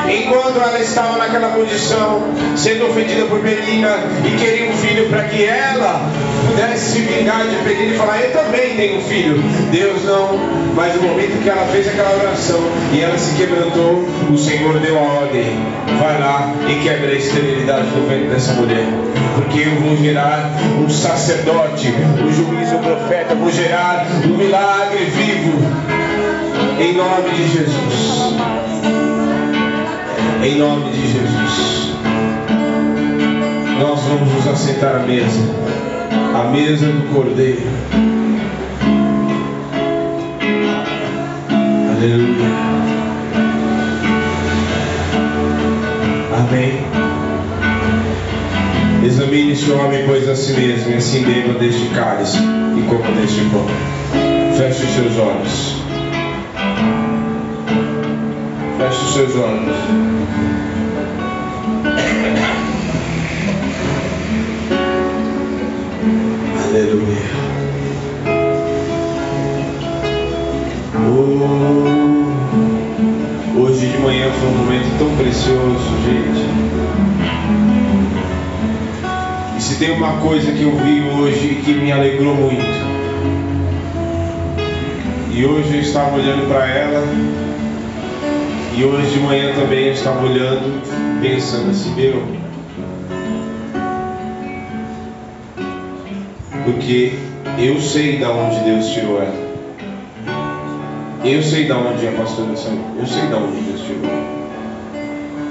Enquanto ela estava naquela condição, sendo ofendida por Penina e queria um filho para que ela pudesse se vingar de Penina e falar: Eu também tenho um filho. Deus não. Mas no momento que ela fez aquela oração e ela se quebrantou, o Senhor deu a ordem: Vai lá e quebra a esterilidade do ventre dessa mulher. Porque eu vou gerar um sacerdote, um juiz, um profeta, vou gerar um milagre vivo em nome de Jesus. Em nome de Jesus. Nós vamos nos assentar à mesa. A mesa do Cordeiro. Aleluia. Amém. Examine esse homem, pois a si mesmo, e assim beba deste cálice e coma deste pão. Feche os seus olhos. Seus olhos. Aleluia. Oh, hoje de manhã foi um momento tão precioso, gente. E se tem uma coisa que eu vi hoje que me alegrou muito. E hoje eu estava olhando para ela e hoje de manhã também eu estava olhando, pensando assim, meu. Porque eu sei da onde Deus tirou ela. Eu sei da onde a pastora saiu. Eu sei da onde Deus tirou ela.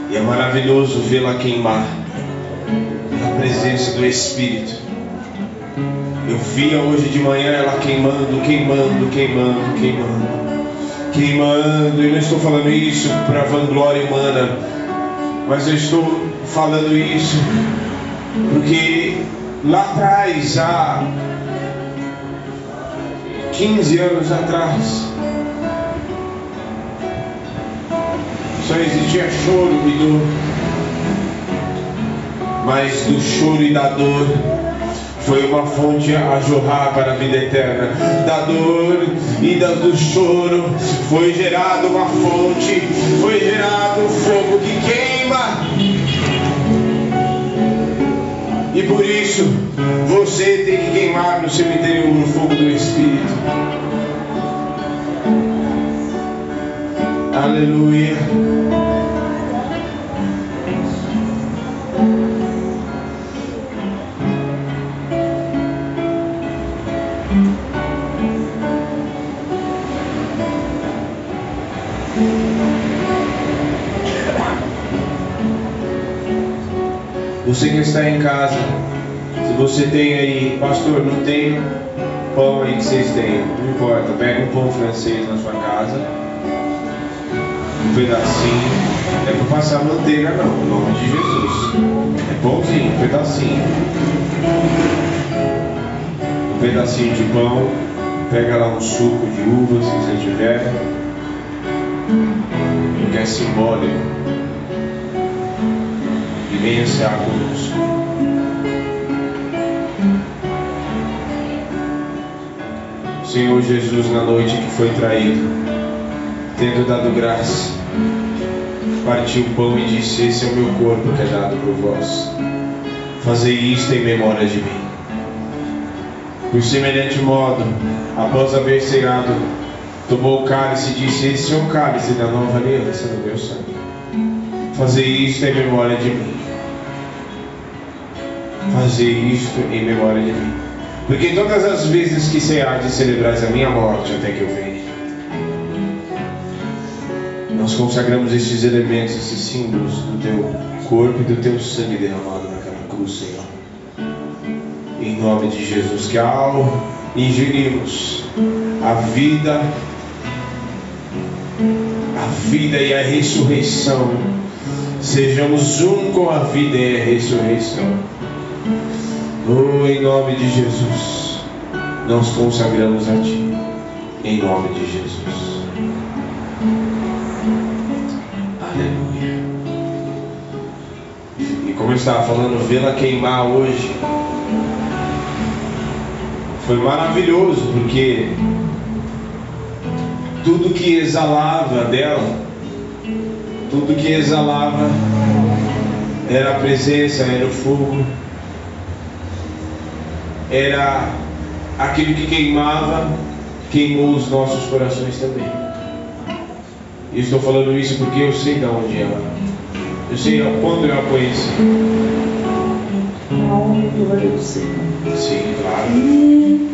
E é maravilhoso vê-la queimar na presença do Espírito. Eu via hoje de manhã ela queimando, queimando, queimando, queimando queimando, e não estou falando isso para vanglória humana, mas eu estou falando isso porque lá atrás, há 15 anos atrás, só existia choro e dor, mas do choro e da dor foi uma fonte a jorrar para a vida eterna. Da dor e do choro foi gerada uma fonte, foi gerado um fogo que queima. E por isso você tem que queimar no seu interior o fogo do Espírito. Aleluia. Você que está em casa, se você tem aí, pastor, não tem pão aí que vocês têm, não importa, pega um pão francês na sua casa, um pedacinho, é para passar manteiga não, em nome de Jesus. É pãozinho, um pedacinho. Um pedacinho de pão, pega lá um suco de uva se você tiver, que é simbólico venha cear conosco. Senhor Jesus, na noite que foi traído, tendo dado graça, partiu o pão e disse: Esse é o meu corpo que é dado por vós. Fazei isto em memória de mim. Por semelhante modo, após haver ceado, tomou o cálice e disse: Esse é o cálice da nova aliança no meu sangue. Fazei isto em memória de mim fazer isto em memória de mim. Porque todas as vezes que ceardes celebrais a minha morte até que eu venha, nós consagramos estes elementos, esses símbolos do teu corpo e do teu sangue derramado naquela cruz, Senhor. Em nome de Jesus, que ao ingerirmos a vida, a vida e a ressurreição, sejamos um com a vida e a ressurreição. Oh, em nome de Jesus, nós consagramos a Ti. Em nome de Jesus. Aleluia. E como eu estava falando, vê-la queimar hoje foi maravilhoso, porque tudo que exalava dela, tudo que exalava era a presença, era o fogo, era aquilo que queimava, queimou os nossos corações também. E estou falando isso porque eu sei de onde ela, eu sei quando eu a conheci. Sim, claro.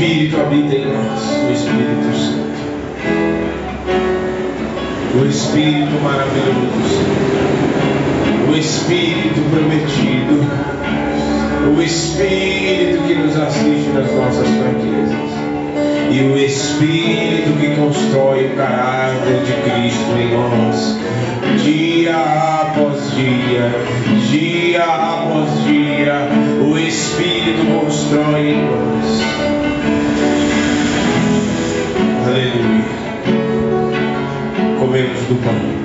Espírito habita em nós, o Espírito Santo. O Espírito maravilhoso, o Espírito prometido, o Espírito que nos assiste nas nossas fraquezas e o Espírito que constrói o caráter de Cristo em nós, dia após dia, dia após dia, o Espírito constrói em nós. Comemos do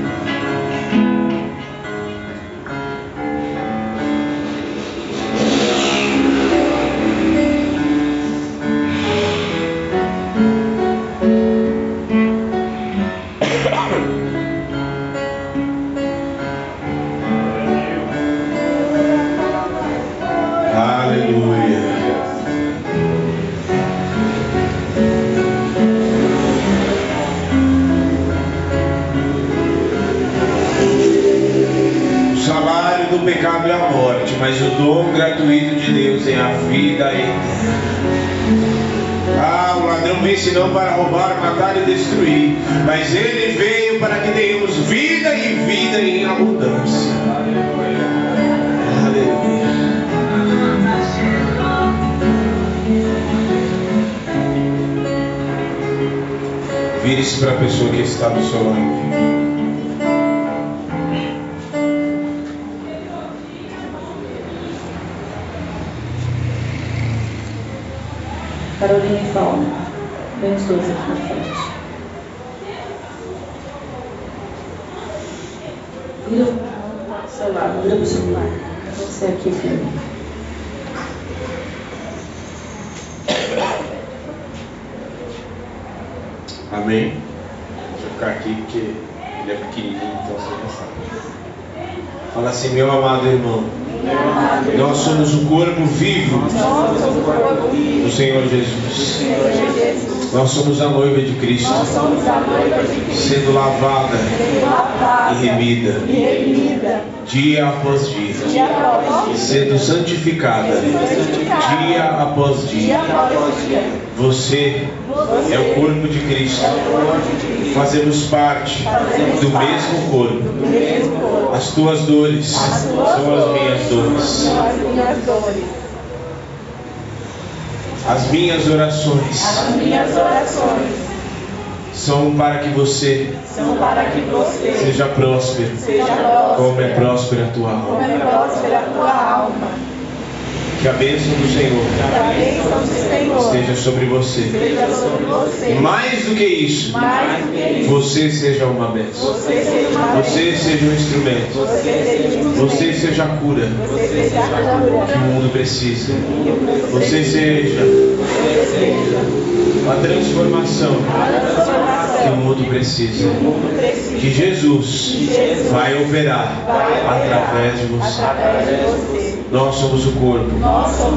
Paulo, vem os dois aqui na frente. Vira o lado, vira o celular. Você aqui, filho. Amém? Deixa eu ficar aqui porque ele é pequenininho, então você já sabe. Fala assim, meu amado irmão. Nós somos o corpo vivo do Senhor Jesus. Nós somos a noiva de Cristo, sendo lavada e remida, dia após dia, sendo santificada, dia após dia. Você é o corpo de Cristo. Fazemos parte do mesmo corpo. As tuas dores são as minhas dores. As minhas orações. São para que você, seja, próspero, próspero, como é alma. Como é próspera a tua alma. Que a bênção do Senhor, bênção do Senhor esteja sobre você. Sobre você. Mais do que isso, Mais do que isso você seja uma bênção. Você seja, uma você seja um instrumento. Você seja, cura você seja a cura que o mundo precisa. Você seja a transformação que o mundo precisa. Que Jesus vai operar através de você. Nós somos o corpo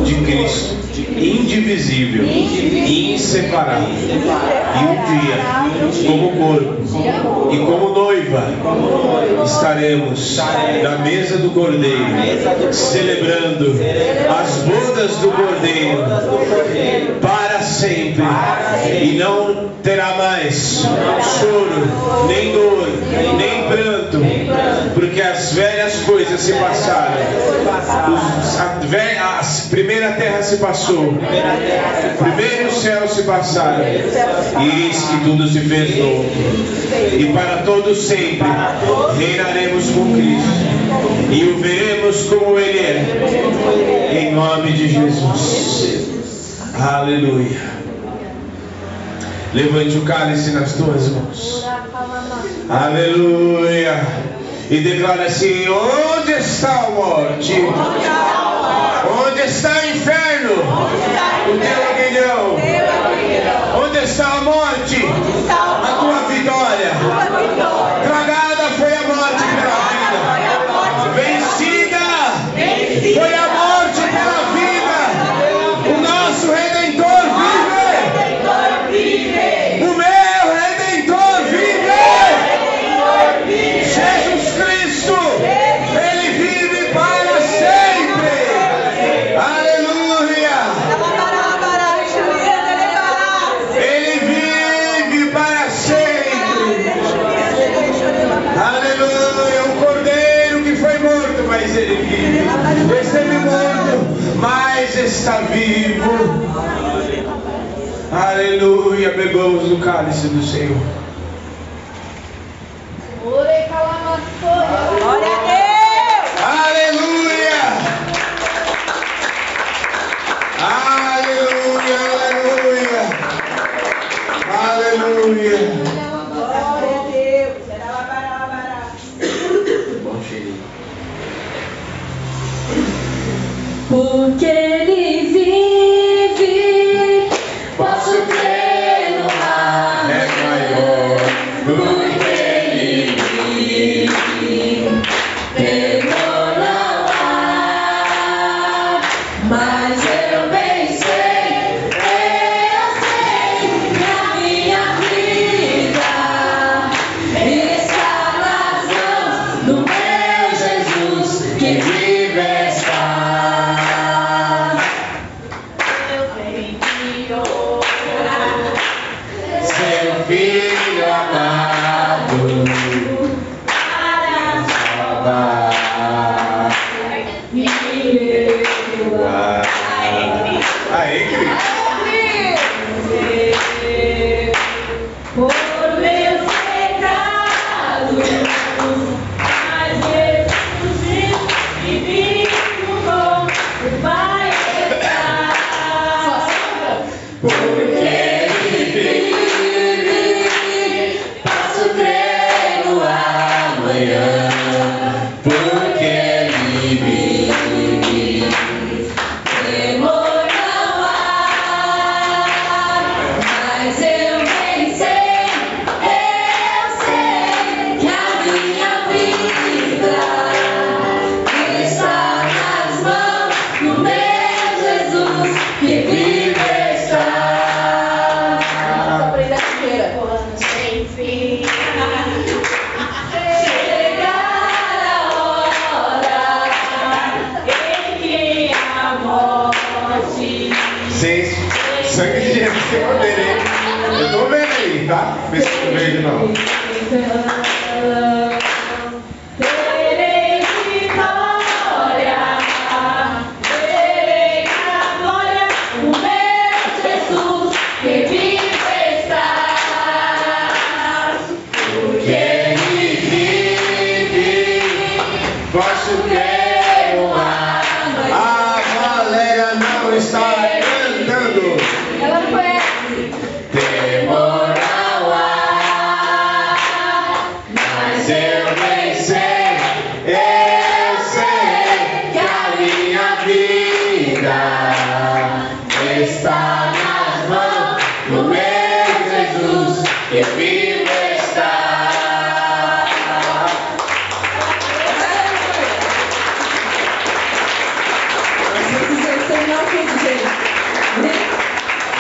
de Cristo, indivisível e inseparável. E um dia, como corpo e como noiva, estaremos na mesa do Cordeiro, celebrando as bodas do Cordeiro para sempre. E não terá mais choro, nem dor, nem pranto, porque as velhas se passaram. a, velha, a primeira terra se passou, o primeiro céu se passaram, e eis que tudo se fez novo. E para todos sempre reinaremos com Cristo, e o veremos como Ele é, em nome de Jesus. Aleluia. Levante o cálice nas tuas mãos. Aleluia. E declara assim: Onde está a morte? Onde está o inferno? O teu aguilhão? Onde está a morte? A tua vitória? Está vivo. Aleluia, bebamos do cálice do Senhor. Glória a Deus! Aleluia! Aleluia, aleluia! Aleluia!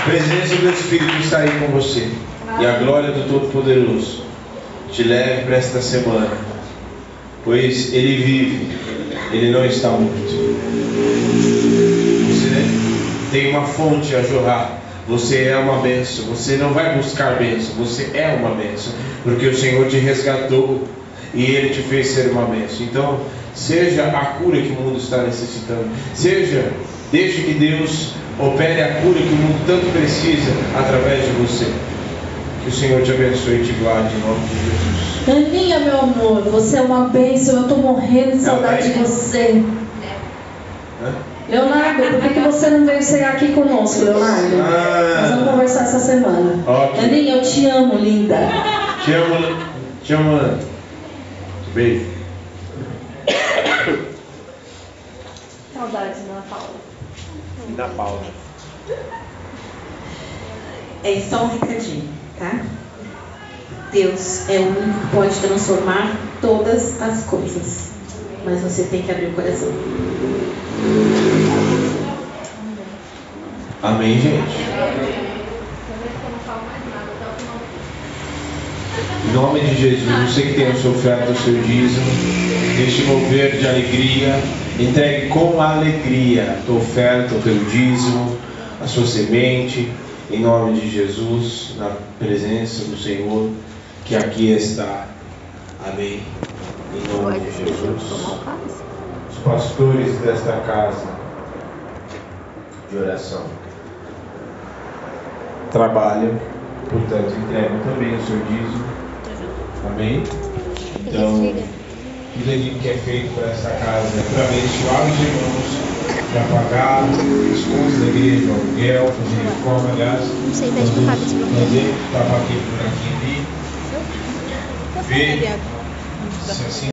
Presença do Espírito está aí com você. E a glória do Todo-Poderoso te leve para esta semana. Pois Ele vive, Ele não está morto. Você tem uma fonte a jorrar. Você é uma bênção. Você não vai buscar bênção. Você é uma bênção. Porque o Senhor te resgatou e Ele te fez ser uma bênção. Então, seja a cura que o mundo está necessitando. Seja, deixe que Deus opere a cura que o mundo tanto precisa através de você. Que o Senhor te abençoe e te guarde em nome de Jesus. Aninha, meu amor, você é uma bênção, eu tô morrendo de saudade de você. Hã? Leonardo, por que, que você não veio chegar aqui conosco, Leonardo? Ah. Nós vamos conversar essa semana. Ok. Aninha, eu te amo, linda. Te amo, te amo, Ana. Beijo. Saudades. Da Paula. É só um recadinho, tá? Deus é o único que pode transformar todas as coisas. Mas você tem que abrir o coração. Amém, gente. Em nome de Jesus, você que tem a sua oferta, o seu dízimo, deixe mover de alegria, entregue com alegria a tua oferta, o teu dízimo, a sua semente, em nome de Jesus, na presença do Senhor, que aqui está. Amém. Em nome de Jesus. Você pastores desta casa de oração trabalham, portanto, entregam também o seu dízimo. Amém? Então, tudo aquilo que é feito para esta casa é para abençoar os irmãos, para pagar as contas da igreja, o aluguel, fazer reforma, aliás. Não sei, pede se não Nós estava aqui por aqui ali. Ver se assim